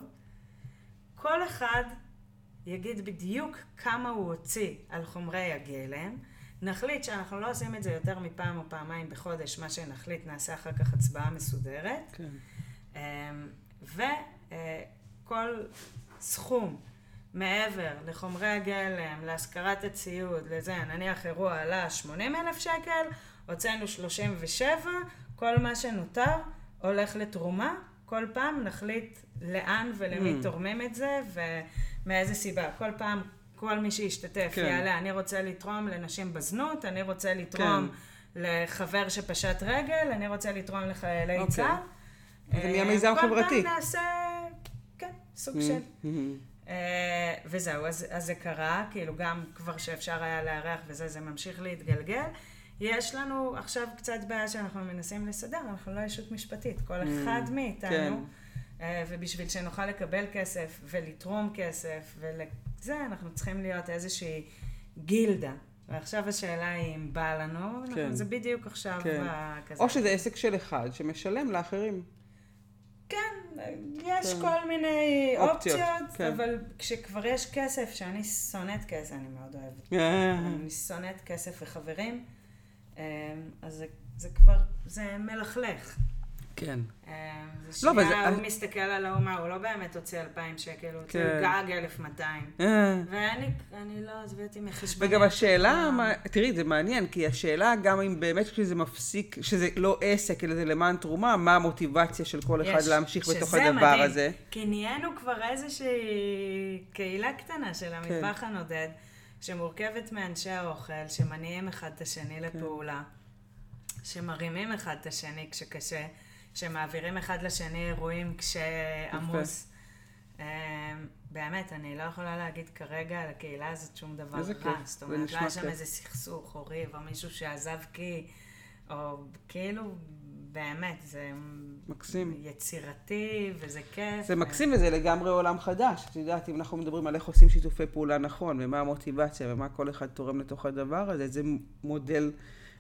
כל אחד יגיד בדיוק כמה הוא הוציא על חומרי הגלם, נחליט שאנחנו לא עושים את זה יותר מפעם או פעמיים בחודש, מה שנחליט נעשה אחר כך הצבעה מסודרת. כן. אמ, וכל סכום מעבר לחומרי הגלם, להשכרת הציוד, לזה, נניח אירוע עלה 80 אלף שקל, הוצאנו 37, כל מה שנותר הולך לתרומה, כל פעם נחליט לאן ולמי mm. תורמים את זה ומאיזה סיבה. כל פעם, כל מי שישתתף כן. יעלה, אני רוצה לתרום לנשים בזנות, אני רוצה לתרום כן. לחבר שפשט רגל, אני רוצה לתרום לחיילי אוקיי. צה"ל. זה נהיה מיזם חברתי. כל פעם נעשה, כן, סוג mm. של... אה, וזהו, אז, אז זה קרה, כאילו גם כבר שאפשר היה לארח וזה, זה ממשיך להתגלגל. יש לנו עכשיו קצת בעיה שאנחנו מנסים לסדר, אנחנו לא ישות משפטית, כל mm, אחד מאיתנו, כן. אה, ובשביל שנוכל לקבל כסף ולתרום כסף ולזה, אנחנו צריכים להיות איזושהי גילדה. ועכשיו השאלה היא אם בא לנו, כן. זה בדיוק עכשיו כן. כזה. או שזה עסק של אחד שמשלם לאחרים. כן, יש כן. כל מיני אופציות, אופציות כן. אבל כשכבר יש כסף, שאני שונאת כסף, אני מאוד אוהבת. אה. אני שונאת כסף וחברים, אה, אז זה, זה כבר, זה מלכלך. כן. אה, זה לא, שנייה, הוא מסתכל על ההוא, מה, הוא לא באמת הוציא 2,000 שקל, הוא הוציא כן. גג 1,200. אה. ואני, אני לא, עזבי אותי מחשבונית. וגם השאלה, מה- תראי, זה מעניין, כי השאלה גם אם באמת כשזה מפסיק, שזה לא עסק, אלא זה למען תרומה, מה המוטיבציה של כל אחד יש, להמשיך בתוך הדבר מדהים, הזה. כי נהיינו כבר איזושהי קהילה קטנה של המטבח כן. הנודד, שמורכבת מאנשי האוכל, שמניעים אחד את השני כן. לפעולה, שמרימים אחד את השני כשקשה, שמעבירים אחד לשני אירועים כשעמוס. אמ, באמת, אני לא יכולה להגיד כרגע על הקהילה הזאת שום דבר רע. זאת אומרת, לא היה שם. איזה סכסוך או ריב, או מישהו שעזב כי... או כאילו, באמת, זה מקסים. יצירתי, וזה כיף. זה מקסים וזה לגמרי עולם חדש. את יודעת, אם אנחנו מדברים על איך עושים שיתופי פעולה נכון, ומה המוטיבציה, ומה כל אחד תורם לתוך הדבר הזה, זה מודל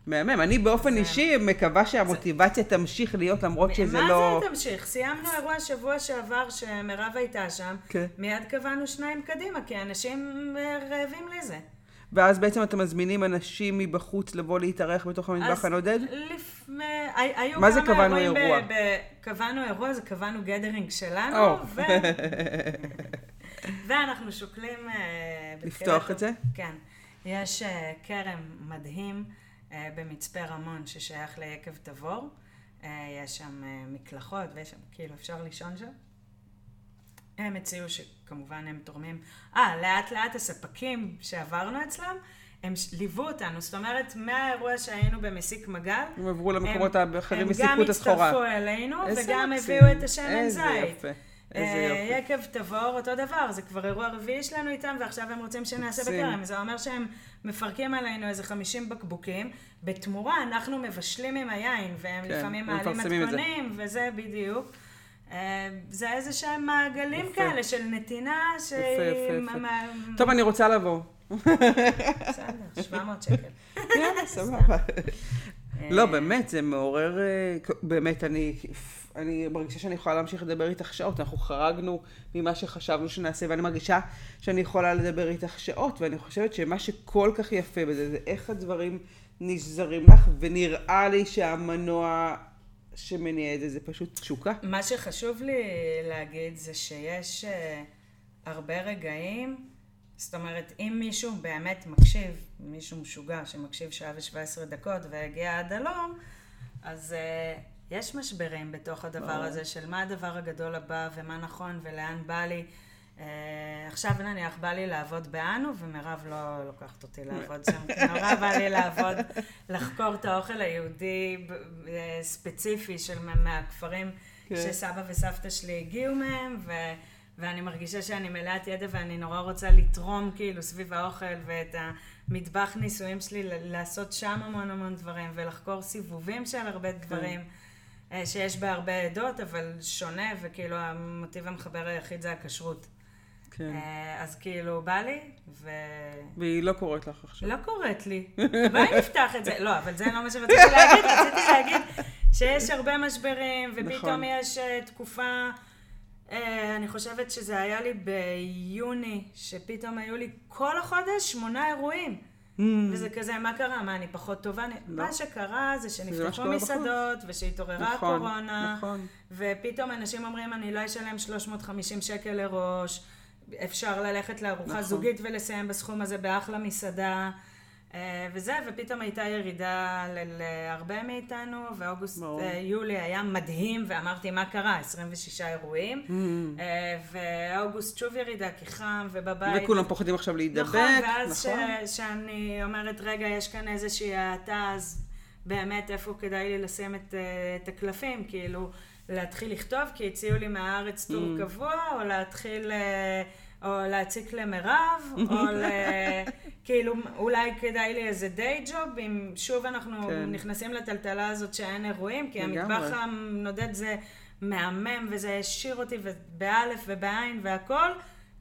מהמם. אני באופן אישי מקווה שהמוטיבציה תמשיך להיות, למרות שזה מה לא... זה תמשיך? סיימנו אירוע שבוע שעבר שמירב הייתה שם, כן. מיד קבענו שניים קדימה, כי אנשים אה, רעבים לזה. ואז בעצם אתם מזמינים אנשים מבחוץ לבוא להתארח בתוך המטבח אז הנודד? לפני, הי- היו מה זה קבענו אירועים ב- אירוע? ב- קבענו אירוע, זה קבענו גדרינג שלנו, או. ו... ואנחנו שוקלים... אה, לפתוח את זה? כן. יש אה, כרם מדהים אה, במצפה רמון ששייך ליקב תבור. אה, יש שם אה, מקלחות ויש שם, כאילו, אפשר לישון שם. הם הציעו שכמובן הם תורמים. אה, לאט לאט הספקים שעברנו אצלם, הם ליוו אותנו. זאת אומרת, מהאירוע שהיינו במסיק מגל, הם עברו למקומות הם- האחרים הם וסיפקו גם את הסחורה. הצטרפו אלינו, וגם מקסים. הביאו את השמן זית. יפה. איזה אה, יופי. יקב תבור, אותו דבר, זה כבר אירוע רביעי שלנו איתם, ועכשיו הם רוצים שנעשה. בכרם. זה אומר שהם מפרקים עלינו איזה 50 בקבוקים, בתמורה אנחנו מבשלים עם היין, והם כן, לפעמים מעלים. מתכונים, וזה בדיוק. אה, זה איזה שהם מעגלים יפה. כאלה של נתינה, ש... יפה, יפה, יפה. מה- טוב, אני רוצה לבוא. בסדר, 700 שקל. יאללה, סבבה. לא, באמת, זה מעורר... אה, באמת, אני... אני מרגישה שאני יכולה להמשיך לדבר איתך שעות. אנחנו חרגנו ממה שחשבנו שנעשה, ואני מרגישה שאני יכולה לדבר איתך שעות, ואני חושבת שמה שכל כך יפה בזה, זה איך הדברים נשזרים לך, ונראה לי שהמנוע שמניע את זה, זה פשוט תשוקה. מה שחשוב לי להגיד זה שיש אה, הרבה רגעים, זאת אומרת, אם מישהו באמת מקשיב, מישהו משוגע שמקשיב שעה ושבע עשרה דקות והגיע עד הלום, אז אה, יש משברים בתוך הדבר ברור. הזה של מה הדבר הגדול הבא ומה נכון ולאן בא לי. אה, עכשיו נניח בא לי לעבוד באנו ומירב לא לוקחת אותי לעבוד שם, נורא בא לי לעבוד, לחקור את האוכל היהודי אה, ספציפי של מה- מהכפרים כן. שסבא וסבתא שלי הגיעו מהם, ו... ואני מרגישה שאני מלאת ידע ואני נורא רוצה לתרום כאילו סביב האוכל ואת המטבח ניסויים שלי לעשות שם המון המון דברים ולחקור סיבובים של הרבה דברים. אה, שיש בה הרבה עדות, אבל שונה, וכאילו המוטיב המחבר היחיד זה הכשרות. כן. אה, אז כאילו, בא לי, ו... והיא לא קוראת לך עכשיו. לא קוראת לי. בואי נפתח את זה. לא, אבל זה לא מה שרציתי להגיד. רציתי להגיד שיש הרבה משברים, ופתאום נכון. יש אה, תקופה, אה, אני חושבת שזה היה לי ביוני, שפתאום היו לי כל החודש שמונה אירועים. וזה כזה, מה קרה? מה, אני פחות טובה? לא. מה שקרה זה שנפתחו שקורה בחוץ. מסעדות, ושהתעוררה נכון, הקורונה, נכון. ופתאום אנשים אומרים, אני לא אשלם 350 שקל לראש, אפשר ללכת לארוחה נכון. זוגית ולסיים בסכום הזה באחלה מסעדה, וזה, ופתאום הייתה ירידה להרבה מאיתנו, ואוגוסט, ברור. אה, יולי היה מדהים, ואמרתי, מה קרה? 26 אירועים, Mm. אה, ואוגוסט שוב ירידה, כי חם, ובבית. וכולם פוחדים עכשיו להידבק, נכון, ואז נכון? ש, שאני אומרת, רגע, יש כאן איזושהי האטה, אז באמת איפה כדאי לי לשים את, אה, את הקלפים? כאילו, להתחיל לכתוב, כי הציעו לי מהארץ טור Mm. קבוע, או להתחיל, אה, או להציק למירב, או ל... כאילו, אולי כדאי לי איזה דיי ג'וב, אם שוב אנחנו כן. נכנסים לטלטלה הזאת שאין אירועים, כי לגמרי. המטבח הנודד זה מהמם, וזה העשיר אותי, ובאלף ובעין והכל,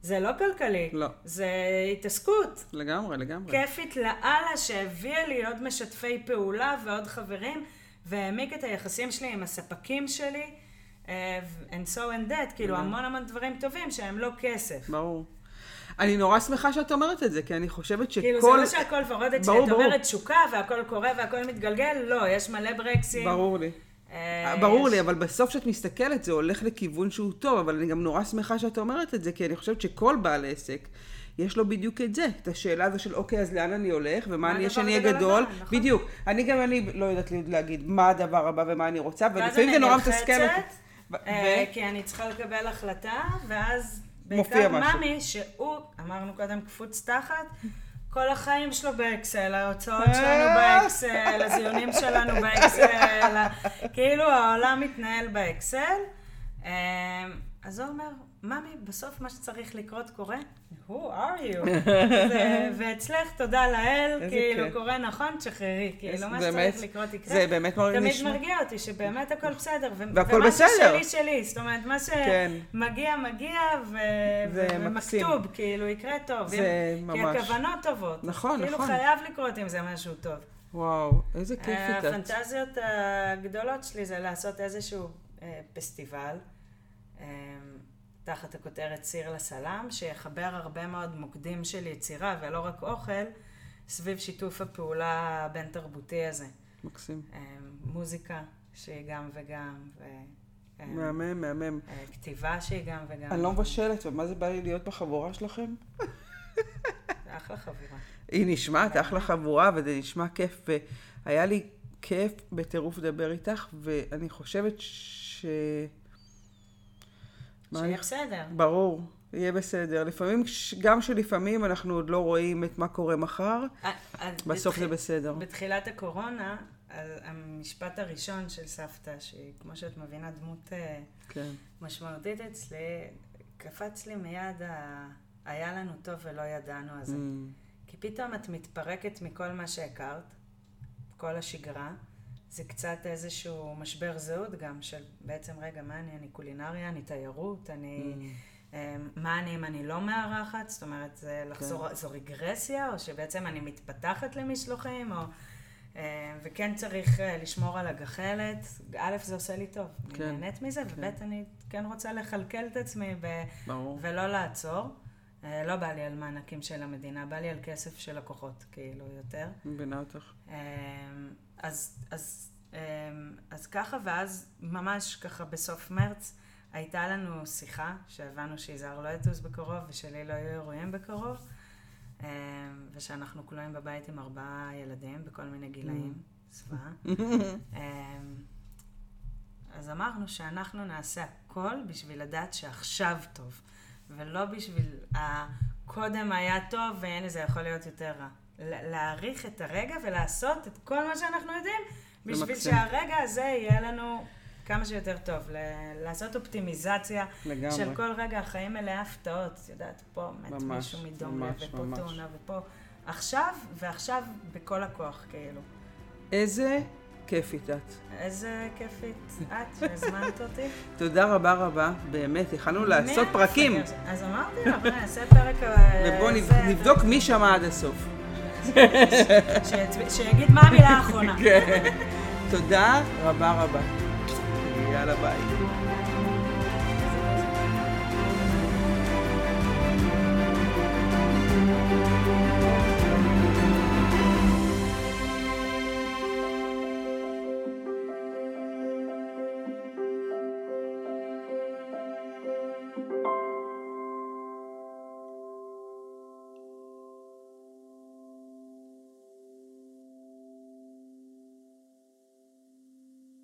זה לא כלכלי. לא. זה התעסקות. לגמרי, לגמרי. כיפית לאללה שהביאה לי עוד משתפי פעולה ועוד חברים, והעמיק את היחסים שלי עם הספקים שלי, and so and that, כאילו המון המון דברים טובים שהם לא כסף. ברור. אני נורא שמחה שאת אומרת את זה, כי אני חושבת שכל... כאילו זה לא שהכל ברור, שאת. אומרת תשוקה והכל קורה והכל מתגלגל, לא, יש מלא ברקסים. ברור לי. אה, ברור לי, אבל בסוף כשאת מסתכלת זה הולך לכיוון שהוא טוב, אבל אני גם נורא שמחה שאת אומרת את זה, כי אני חושבת שכל בעל עסק, יש לו בדיוק את זה, את השאלה הזו של אוקיי, אז לאן אני הולך, ומה מה אני שאני אהיה גדול. נכון. בדיוק. אני גם, אני לא יודעת להגיד מה הדבר הבא ומה אני רוצה, ולפעמים זה נורא מתסכל אותי. ו- אה, כי אני צריכה לקבל החלטה, ואז בעיקר. ממי, שהוא, אמרנו קודם קפוץ תחת, כל החיים שלו באקסל, ההוצאות שלנו באקסל, הזיונים שלנו באקסל, כאילו העולם מתנהל באקסל. אה, אז הוא אומר, ממי, בסוף מה שצריך לקרות קורה, who are you? ואצלך, תודה לאל, כאילו כיף. קורה נכון, תשחררי, כאילו מה באמת, שצריך לקרות יקרה. זה באמת תמיד נשמע- מרגיע אותי שבאמת הכל בסדר. ו- והכל ומה בסדר. ששלי, שלי. זאת אומרת, מה כן. שמגיע, מגיע, ו... ו- מקסים. ומכתוב, כאילו, יקרה טוב. זה אם- ממש. כי הכוונות טובות. נכון, כאילו, נכון. חייב לקרות עם זה משהו טוב. וואו, איזה כיפית את. הפנטזיות הגדולות שלי זה לעשות איזשהו אה, פסטיבל. אה, תחת הכותרת סיר לסלם, שיחבר הרבה מאוד מוקדים של יצירה ולא רק אוכל, סביב שיתוף הפעולה הבין-תרבותי הזה. מקסים. אה, מוזיקה שהיא גם וגם, ו... אה, מהמם, מהמם. אה, כתיבה שהיא גם וגם. אני לא מבשלת, ומה זה בא לי להיות בחבורה שלכם? אחלה חבורה. היא נשמעת אחלה חבורה, וזה נשמע כיף, והיה לי כיף בטירוף לדבר איתך, ואני חושבת ש... שיהיה בסדר. ברור, יהיה בסדר. לפעמים, גם שלפעמים אנחנו עוד לא רואים את מה קורה מחר, אה, אה, בסוף זה בסדר. בתחילת הקורונה, המשפט הראשון של סבתא, שהיא, כמו שאת מבינה, דמות אה, כן. משמעותית אצלי, קפץ לי מיד ה... היה לנו טוב ולא ידענו הזה. Mm, כי פתאום את מתפרקת מכל מה שהכרת, כל השגרה. זה קצת איזשהו משבר זהות גם, של בעצם, רגע, מה אני? אני קולינריה, אני תיירות, אני... אה, מה אני אם אני לא מארחת? זאת אומרת, זה לחזור, זו רגרסיה, או שבעצם אני מתפתחת למשלוחים, או... אה, וכן צריך אה, לשמור על הגחלת. א', זה עושה לי טוב, כן, אני נהנית מזה, כן. וב', אני כן רוצה לכלכל את עצמי ב... ברור. ולא לעצור. אה, לא בא לי על מענקים של המדינה, בא לי על כסף של לקוחות, כאילו, יותר. מבינה אותך. אמ, אז, אז, אמ, אז ככה, ואז ממש ככה בסוף מרץ הייתה לנו שיחה, שהבנו שיזהר לא יטוס בקרוב ושלי לא יהיו אירועים בקרוב, ושאנחנו כלואים בבית עם ארבעה ילדים בכל מיני גילאים, זוועה. אמ, אז אמרנו שאנחנו נעשה הכל בשביל לדעת שעכשיו טוב, ולא בשביל הקודם היה טוב ואין זה יכול להיות יותר רע. להעריך את הרגע ולעשות את כל מה שאנחנו יודעים, בשביל. שהרגע הזה יהיה לנו כמה שיותר טוב. ל- לעשות אופטימיזציה לגמרי. של כל רגע, החיים מלאי הפתעות. את יודעת, פה מת ממש, מישהו מדום לב, ופה ממש. תאונה, ופה... עכשיו, ועכשיו בכל הכוח, כאילו. איזה כיפית את. איזה כיפית את שהזמנת אותי. תודה רבה רבה, באמת, יכלנו לעשות פרקים. אז אמרתי לך, בואי נעשה פרק... אה, ובואו נבדוק מי שמע עד הסוף. שיגיד מה המילה האחרונה. כן. תודה רבה רבה. יאללה ביי.